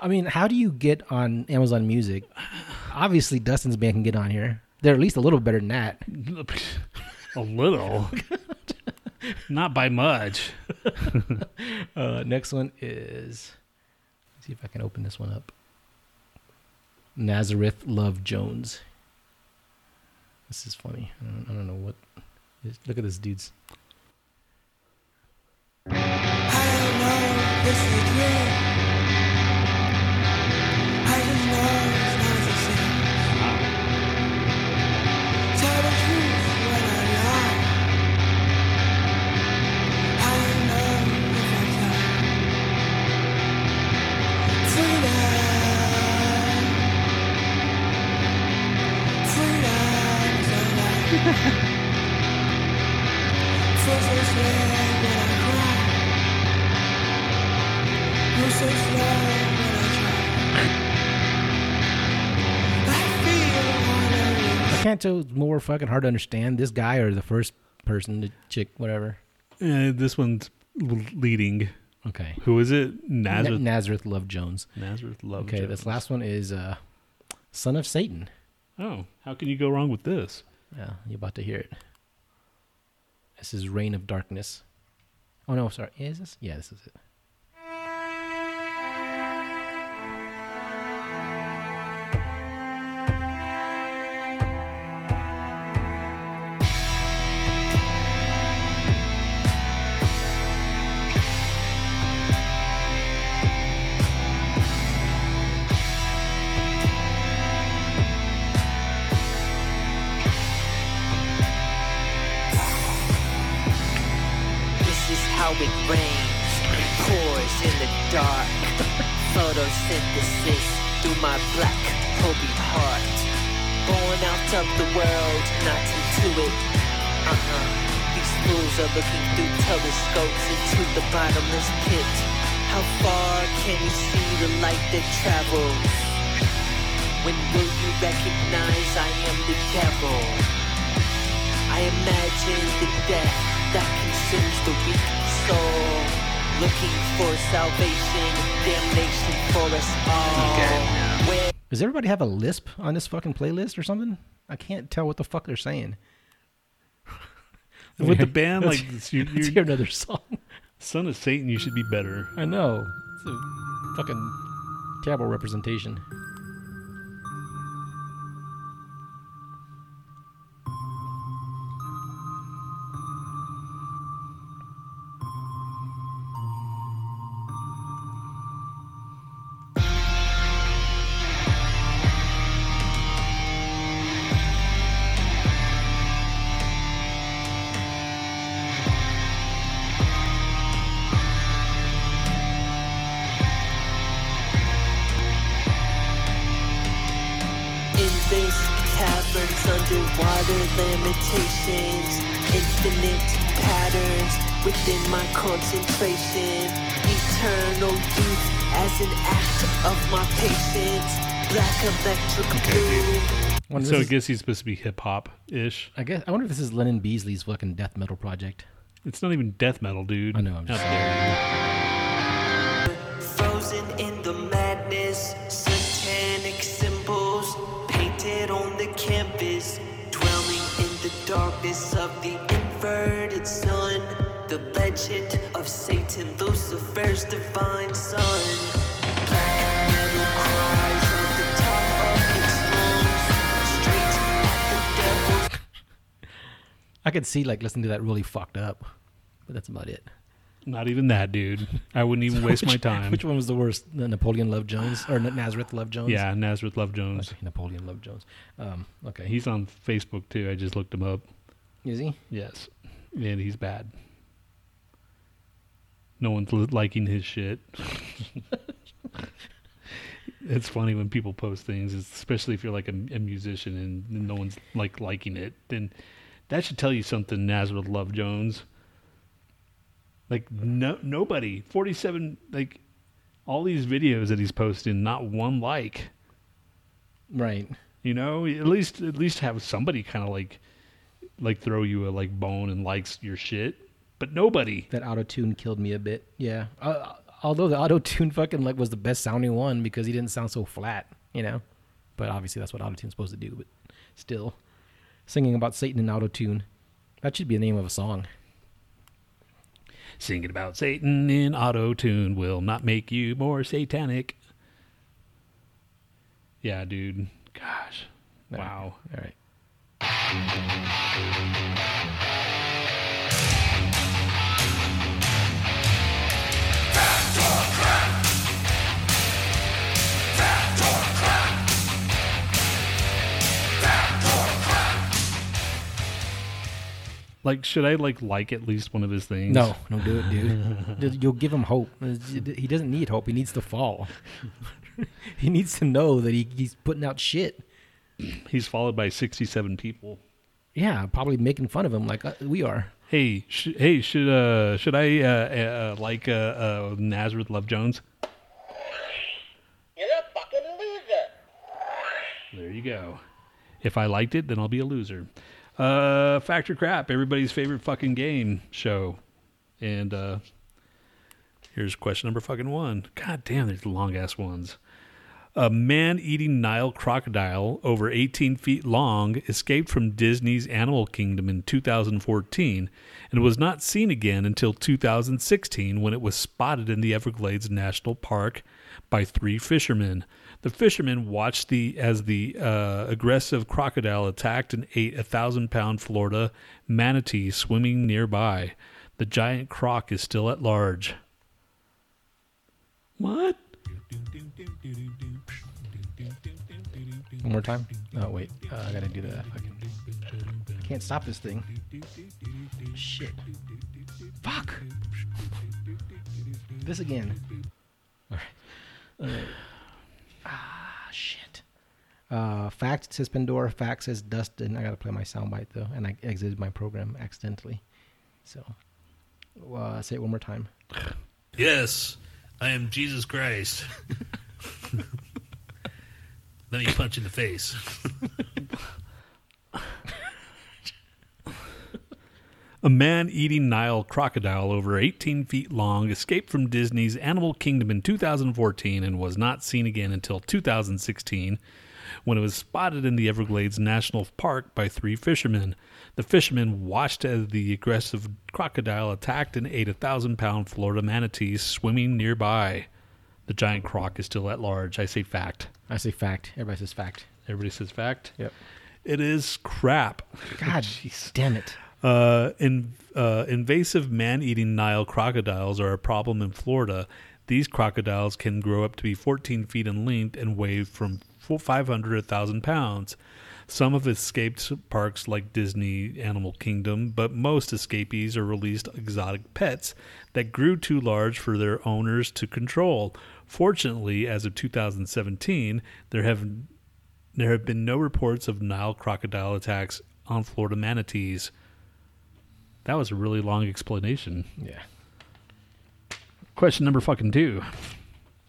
S2: I mean, how do you get on Amazon Music? Obviously, Dustin's band can get on here. They're at least a little better than that.
S1: a little. Not by much.
S2: Uh, next one is. Let's see if I can open this one up. Nazareth Love Jones. This is funny. I don't, I don't know what. just Look at this dude's. I can't tell it's more fucking hard to understand this guy or the first person, the chick, whatever.
S1: Uh, this one's leading.
S2: Okay.
S1: Who is it?
S2: Na-
S1: Nazareth.
S2: Nazareth Love Jones.
S1: Nazareth Love. Jones.
S2: Okay,
S1: Jones.
S2: this last one is uh, Son of Satan.
S1: Oh, how can you go wrong with this?
S2: Yeah, you're about to hear it. This is Reign of Darkness. Oh no, sorry. Is this? Yeah, this is it.
S8: It rains, pours in the dark. Photosynthesis through my black, holy heart. Born out of the world, not into it. Uh-uh. These fools are looking through telescopes into the bottomless pit. How far can you see the light that travels? When will you recognize I am the devil? I imagine the death that consumes the weak soul. Looking for salvation, damnation for us all. Where
S2: Does everybody have a lisp on this fucking playlist or something? I can't tell what the fuck they're saying.
S1: With the band,
S2: Let's-
S1: like it's- you,
S2: Let's
S1: you
S2: hear another song.
S1: son of Satan, you should be better.
S2: I know. It's a fucking terrible representation.
S8: Concentration, eternal youth as an act of my patience, black electric blue.
S2: Wonder
S1: So I guess he's supposed to be hip hop ish.
S2: I guess I wonder if this is Lennon Beasley's fucking death metal project.
S1: It's not even death metal, dude.
S2: I know, I'm just
S1: How.
S8: Frozen in the madness, satanic symbols painted on the canvas, dwelling in the darkness of the inverted sun. The legend of Satan, Lucifer's divine son. Black metal cries at the top of its lungs, straight at the devil's
S2: I could see like listening to that really fucked up, but that's about it.
S1: Not even that, dude. I wouldn't even waste my time.
S2: Which one was the worst? The Napoleon Love Jones or Nazareth Love Jones?
S1: Yeah, Nazareth Love Jones.
S2: Okay, Napoleon Love Jones. Um, okay,
S1: He's on Facebook too. I just looked him up.
S2: is he?
S1: Yes, and he's bad. No one's liking his shit. it's funny when people post things, especially if you're like a, a musician and no one's like liking it. Then that should tell you something. Nazareth Love Jones. Like no nobody. Forty seven like all these videos that he's posting, not one like.
S2: Right.
S1: You know, at least at least have somebody kind of like like throw you a like bone and likes your shit, but nobody.
S2: That auto tune killed me a bit. Yeah. Uh, although the auto tune fucking like was the best sounding one because he didn't sound so flat, you know. But obviously that's what auto tune's supposed to do. But still, singing about Satan in auto tune, that should be the name of a song.
S1: Singing about Satan in auto tune will not make you more satanic. Yeah, dude. Gosh. Wow.
S2: All right.
S1: Like, should I like like at least one of his things?
S2: No, don't do it, dude. You'll give him hope. He doesn't need hope. He needs to fall. he needs to know that he, he's putting out shit.
S1: He's followed by sixty-seven people.
S2: Yeah, probably making fun of him like uh, we are.
S1: Hey, sh- hey, should uh, should I uh, uh, like uh, uh, Nazareth Love Jones?
S3: You're a fucking loser.
S1: There you go. If I liked it, then I'll be a loser. Uh, Factor Crap, everybody's favorite fucking game show. And uh, here's question number fucking one. God damn, there's long ass ones. A man eating Nile crocodile over 18 feet long escaped from Disney's Animal Kingdom in 2014 and was not seen again until 2016 when it was spotted in the Everglades National Park by three fishermen. The fishermen watched the as the uh, aggressive crocodile attacked and ate a thousand pound Florida manatee swimming nearby. The giant croc is still at large. What?
S2: One more time. Oh wait, uh, I gotta do the fucking. I can't stop this thing. Shit. Fuck. This again. All right. Ah shit. Uh, fact says Pandora. Fact says Dustin. I gotta play my soundbite though, and I exited my program accidentally. So, uh, say it one more time.
S7: Yes, I am Jesus Christ. Let me punch in the face.
S1: A man eating Nile crocodile over 18 feet long escaped from Disney's Animal Kingdom in 2014 and was not seen again until 2016 when it was spotted in the Everglades National Park by three fishermen. The fishermen watched as the aggressive crocodile attacked and ate a thousand pound Florida manatee swimming nearby. The giant croc is still at large. I say fact.
S2: I say fact. Everybody says fact.
S1: Everybody says fact.
S2: Yep.
S1: It is crap.
S2: God jeez, damn it.
S1: Uh, in, uh, invasive man-eating Nile crocodiles are a problem in Florida. These crocodiles can grow up to be 14 feet in length and weigh from 500 to 1,000 pounds. Some have escaped parks like Disney Animal Kingdom, but most escapees are released exotic pets that grew too large for their owners to control. Fortunately, as of 2017, there have there have been no reports of Nile crocodile attacks on Florida manatees. That was a really long explanation.
S2: Yeah.
S1: Question number fucking two.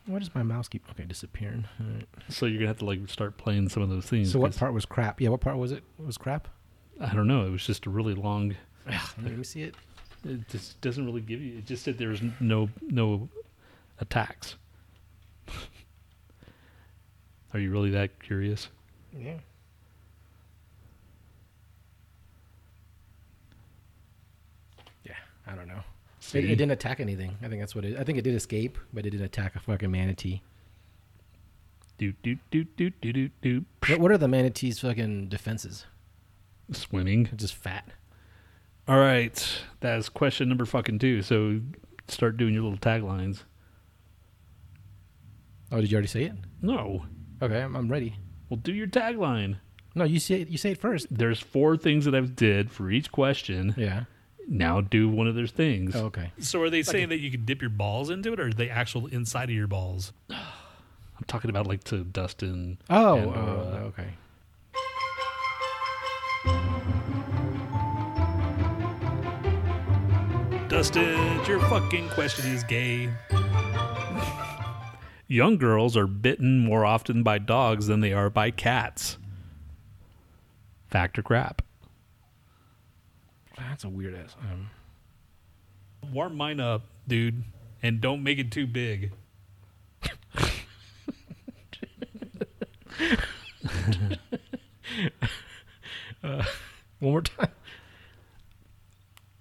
S2: Why does my mouse keep okay disappearing? All right.
S1: So you're gonna have to like start playing some of those things.
S2: So what part was crap? Yeah, what part was it? Was crap?
S1: I don't know. It was just a really long.
S2: Let me see it.
S1: It just doesn't really give you. It just said there's no no attacks. Are you really that curious?
S2: Yeah. Yeah, I don't know. It, it didn't attack anything. I think that's what it. I think it did escape, but it didn't attack a fucking manatee.
S1: Do do do do do do do.
S2: What, what are the manatee's fucking defenses?
S1: Swimming.
S2: Just fat.
S1: All right, that's question number fucking two. So start doing your little taglines.
S2: Oh, did you already say it?
S1: No,
S2: Okay, I'm, I'm ready.
S1: well, do your tagline.
S2: No, you say it, you say it first.
S1: There's four things that I've did for each question.
S2: Yeah.
S1: Now do one of their things.
S2: Oh, okay.
S7: So are they saying that you can dip your balls into it, or are they actual inside of your balls?
S1: I'm talking about like to Dustin.
S2: Oh,
S1: and,
S2: oh,
S1: uh,
S2: okay.
S1: Dustin, your fucking question is gay. Young girls are bitten more often by dogs than they are by cats. Fact or crap?
S2: That's a weird ass. Um,
S1: Warm mine up, dude, and don't make it too big.
S2: one more time.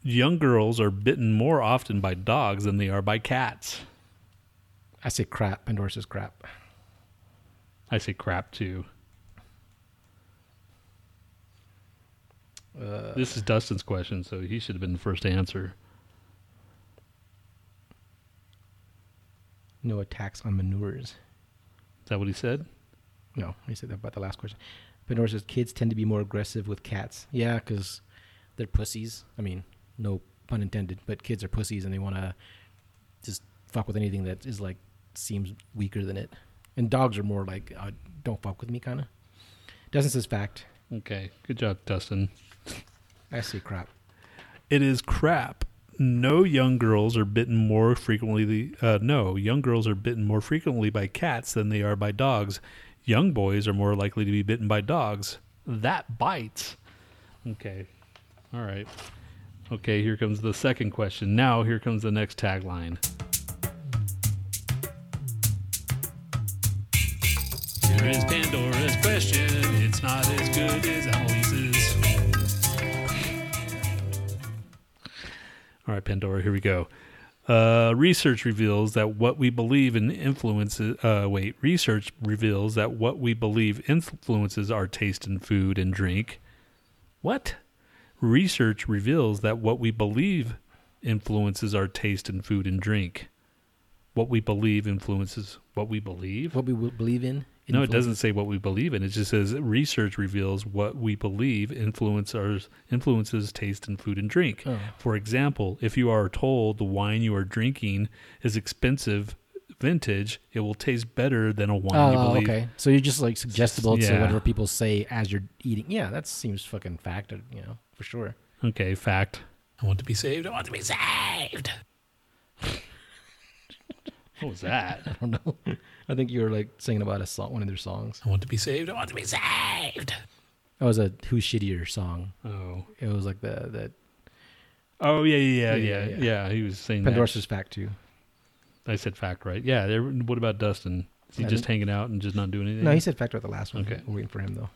S1: young girls are bitten more often by dogs than they are by cats?
S2: I say crap. Pandora says crap.
S1: I say crap too.
S2: Uh,
S1: This is Dustin's question, so he should have been the first to answer.
S2: no attacks on manures.
S1: Is that what he said?
S2: No, he said that about the last question. Pandora says kids tend to be more aggressive with cats. Yeah, because they're pussies. I mean, no pun intended, but kids are pussies and they want to just fuck with anything that is like seems weaker than it. And dogs are more like, uh, don't fuck with me, kind of. Dustin says fact.
S1: Okay, good job, Dustin.
S2: I see crap.
S1: It is crap. No young girls are bitten more frequently. Uh, no, young girls are bitten more frequently by cats than they are by dogs. Young boys are more likely to be bitten by dogs. That bites. Okay. All right. Okay, here comes the second question. Now, here comes the next tagline. Here is Pandora's question. It's not as good as Annalise's. All right, Pandora, here we go. Uh, research reveals that what we believe in influences. Uh, wait, research reveals that what we believe influences our taste in food and drink. What? Research reveals that what we believe influences our taste in food and drink. What we believe influences what we believe.
S2: What we believe in?
S1: No, it doesn't say what we believe in. It just says research reveals what we believe influence our, influences taste in food and drink.
S2: Oh.
S1: For example, if you are told the wine you are drinking is expensive vintage, it will taste better than a wine you
S2: Oh,
S1: believe.
S2: okay. So you're just like suggestible to whatever people say as you're eating. Yeah, that seems fucking fact, uh, you know, for sure.
S1: Okay, fact.
S7: I want to be saved. I want to be saved.
S1: What was that?
S2: I don't know. I think you were like singing about a song, one of their songs.
S7: I want to be saved. I want to be saved.
S2: That was a Who's Shittier song.
S1: oh.
S2: It was like the the
S1: Oh yeah, yeah, yeah,
S2: Yeah,
S1: yeah.
S2: yeah,
S1: Yeah, he was saying
S2: Pandora's
S1: that.
S2: fact too.
S1: I said fact, right? Yeah. There, what about Dustin? Is he
S2: I
S1: just hanging out and just not doing anything?
S2: No, he said fact about the last one.
S1: Okay.
S2: We're waiting for him though.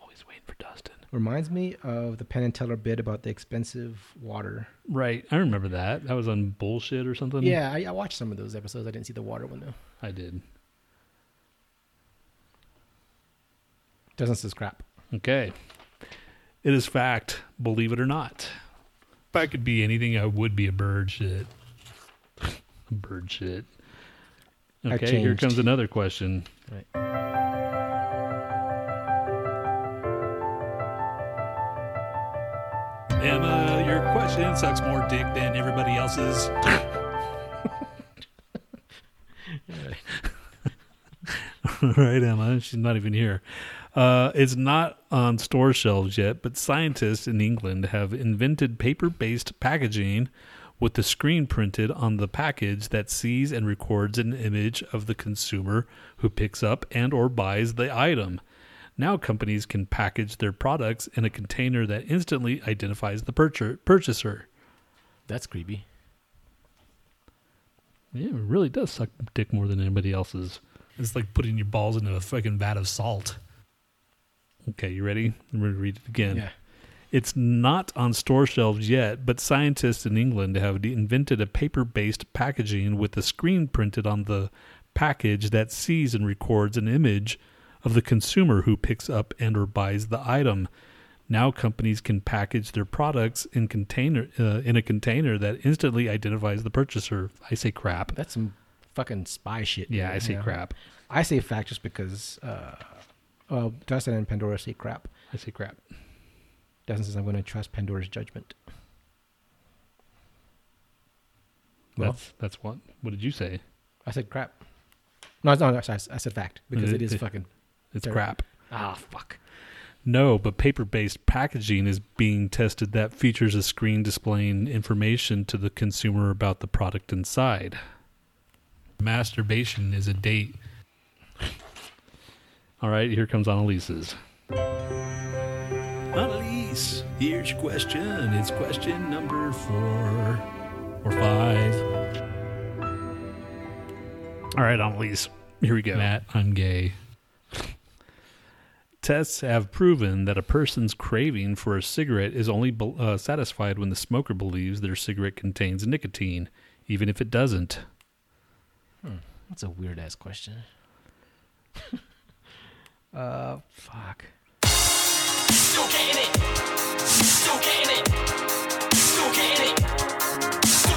S1: always waiting for Dustin.
S2: Reminds me of the Penn and Teller bit about the expensive water.
S1: Right. I remember that. That was on bullshit or something.
S2: Yeah, I, I watched some of those episodes. I didn't see the water one though.
S1: I did.
S2: Dustin says crap.
S1: Okay. It is fact, believe it or not. If I could be anything, I would be a bird shit. bird shit. Okay, here comes another question.
S2: Right.
S1: Emma, your question sucks more dick than everybody else's. All right, Emma. She's not even here. Uh, it's not on store shelves yet, but scientists in England have invented paper based packaging with the screen printed on the package that sees and records an image of the consumer who picks up and or buys the item. Now companies can package their products in a container that instantly identifies the purcha- purchaser.
S2: That's creepy.
S1: Yeah, it really does suck dick more than anybody else's. It's like putting your balls into a fucking vat of salt. Okay, you ready? I'm going to read it again.
S2: Yeah.
S1: It's not on store shelves yet, but scientists in England have invented a paper based packaging with a screen printed on the package that sees and records an image of the consumer who picks up and or buys the item. Now companies can package their products in container uh, in a container that instantly identifies the purchaser. I say crap.
S2: That's some fucking spy shit.
S1: Yeah,
S2: dude.
S1: I say crap.
S2: I say fact just because uh, well, Dustin and Pandora say crap.
S1: I say crap.
S2: Dustin says I'm going to trust Pandora's judgment. Well,
S1: That's that's what. What did you say?
S2: I said crap. No, no, no sorry, I said fact because
S1: It-
S2: it is
S1: it-
S2: fucking.
S1: It's
S2: Terrible.
S1: crap.
S2: Ah, fuck.
S1: No, but paper based packaging is being tested that features a screen displaying information to the consumer about the product inside. Masturbation is a date. All right, here comes Annalise's. Annalise, here's your question. It's question number four or five. All right, Annalise, here we go. Matt, I'm gay. Tests have proven that a person's craving for a cigarette is only bel- uh, satisfied when the smoker believes their cigarette contains nicotine, even if it doesn't.
S2: That's a weird ass question. uh, fuck.
S9: Still getting it. Still getting it. Still getting it. Still getting it.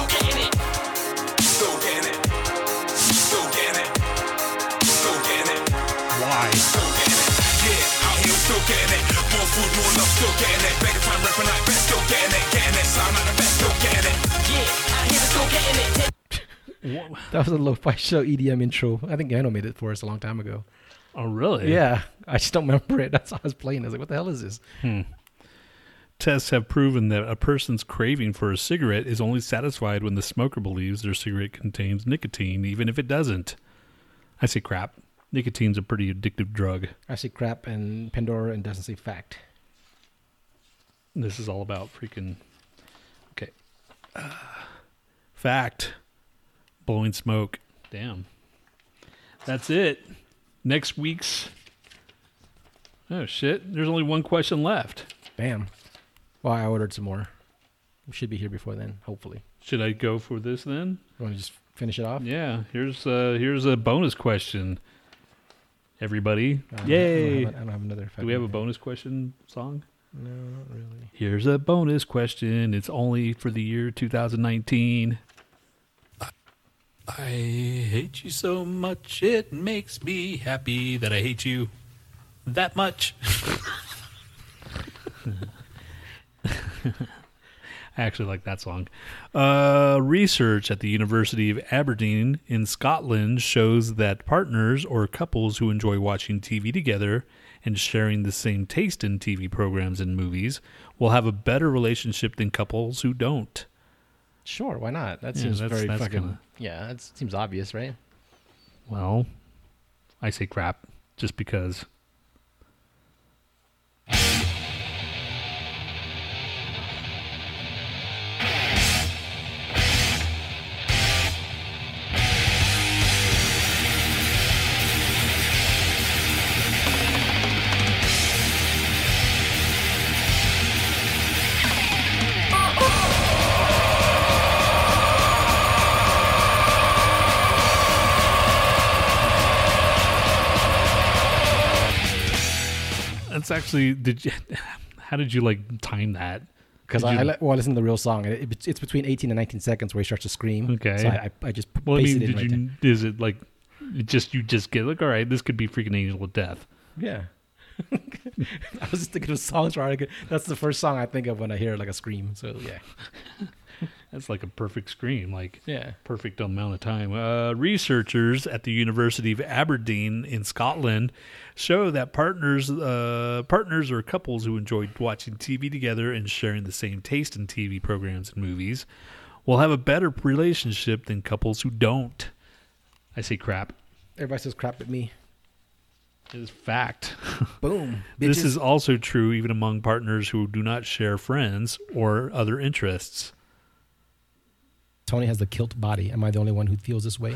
S9: Still getting it. More food, more love, still getting it. Begging time, rapping like best, still getting it. Getting it. Sound like the best, still getting it. Yeah, out here still getting it.
S2: That was a lo-fi show EDM intro. I think Gano made it for us a long time ago.
S1: Oh, really?
S2: Yeah, I just don't remember it. That's how I was playing. I was like, "What the hell is this?" Hmm.
S1: Tests have proven that a person's craving for a cigarette is only satisfied when the smoker believes their cigarette contains nicotine, even if it doesn't. I say crap. Nicotine's a pretty addictive drug.
S2: I see crap and Pandora and doesn't see fact.
S1: This is all about freaking. Okay. Uh, fact. Blowing smoke. Damn. That's it. Next week's. Oh, shit. There's only one question left.
S2: Bam. Well, I ordered some more. We should be here before then, hopefully.
S1: Should I go for this then?
S2: You want to just finish it off?
S1: Yeah. Here's uh here's a bonus question. Everybody.
S2: I
S1: Yay.
S2: I don't have, I don't have another.
S1: Do we have a bonus question song?
S2: No, not really.
S1: Here's a bonus question. It's only for the year 2019.
S7: I hate you so much, it makes me happy that I hate you that much.
S1: I actually like that song. Uh, research at the University of Aberdeen in Scotland shows that partners or couples who enjoy watching TV together and sharing the same taste in TV programs and movies will have a better relationship than couples who don't.
S2: Sure, why not? That
S1: Yeah,
S2: seems
S1: that's-
S2: very
S1: that's
S2: fucking.
S1: kinda-
S2: Yeah, that seems obvious, right?
S1: Well, I say crap just because. That's actually did you? How did you like time that?
S2: Because I,
S1: you-
S2: I li- well, I listened to the real song, and it, it's between 18 and 19 seconds where he starts to scream.
S1: Okay.
S2: So I, I, I just
S1: Well, I mean,
S2: it
S1: did
S2: right
S1: you? Is it like it just you just get like all right? This could be freaking Angel of Death.
S2: Yeah. I was just thinking of songs where I could, that's the first song I think of when I hear like a scream. So yeah,
S1: That's like a perfect scream, like
S2: yeah.
S1: perfect amount of time. Uh, researchers at the University of Aberdeen in Scotland show that partners, uh, partners or couples who enjoy watching TV together and sharing the same taste in TV programs and movies will have a better relationship than couples who don't. I say crap.
S2: Everybody says crap at me.
S1: It is fact.
S2: Boom.
S1: This is also true even among partners who do not share friends or other interests.
S2: Tony has the kilt body. Am I the only one who feels this way?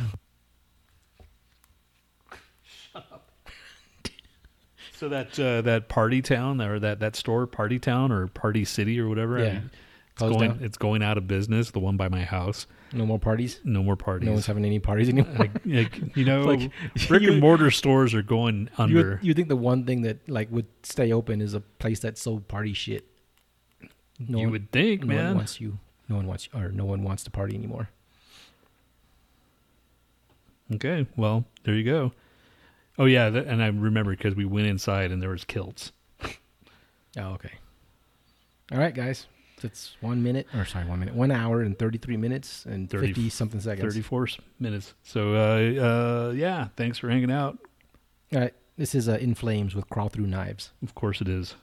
S1: So that uh, that party town or that, that store party town or party city or whatever,
S2: Yeah.
S1: I mean, it's
S2: Closed
S1: going
S2: down.
S1: it's going out of business. The one by my house,
S2: No more parties.
S1: no more parties.
S2: No one's having any parties anymore.
S1: like, like, you know,
S2: Like,
S1: brick
S2: you-
S1: and mortar stores are going
S2: you
S1: under.
S2: you think the one thing that like would stay open is a place that sold party shit. No
S1: you
S2: one-
S1: would think,
S2: no one
S1: man.
S2: wants you. No one wants or no one wants to party anymore.
S1: Okay, well there you go. Oh yeah, that, and I remember because we went inside and there was kilts.
S2: Oh, okay. All right, guys. That's one minute, or sorry, one minute, one hour and thirty-three minutes and
S1: 30
S2: fifty something seconds.
S1: Thirty-four minutes. So uh, uh, yeah, thanks for hanging out.
S2: All right, this is uh, In Flames with Crawl Through Knives.
S1: Of course it is.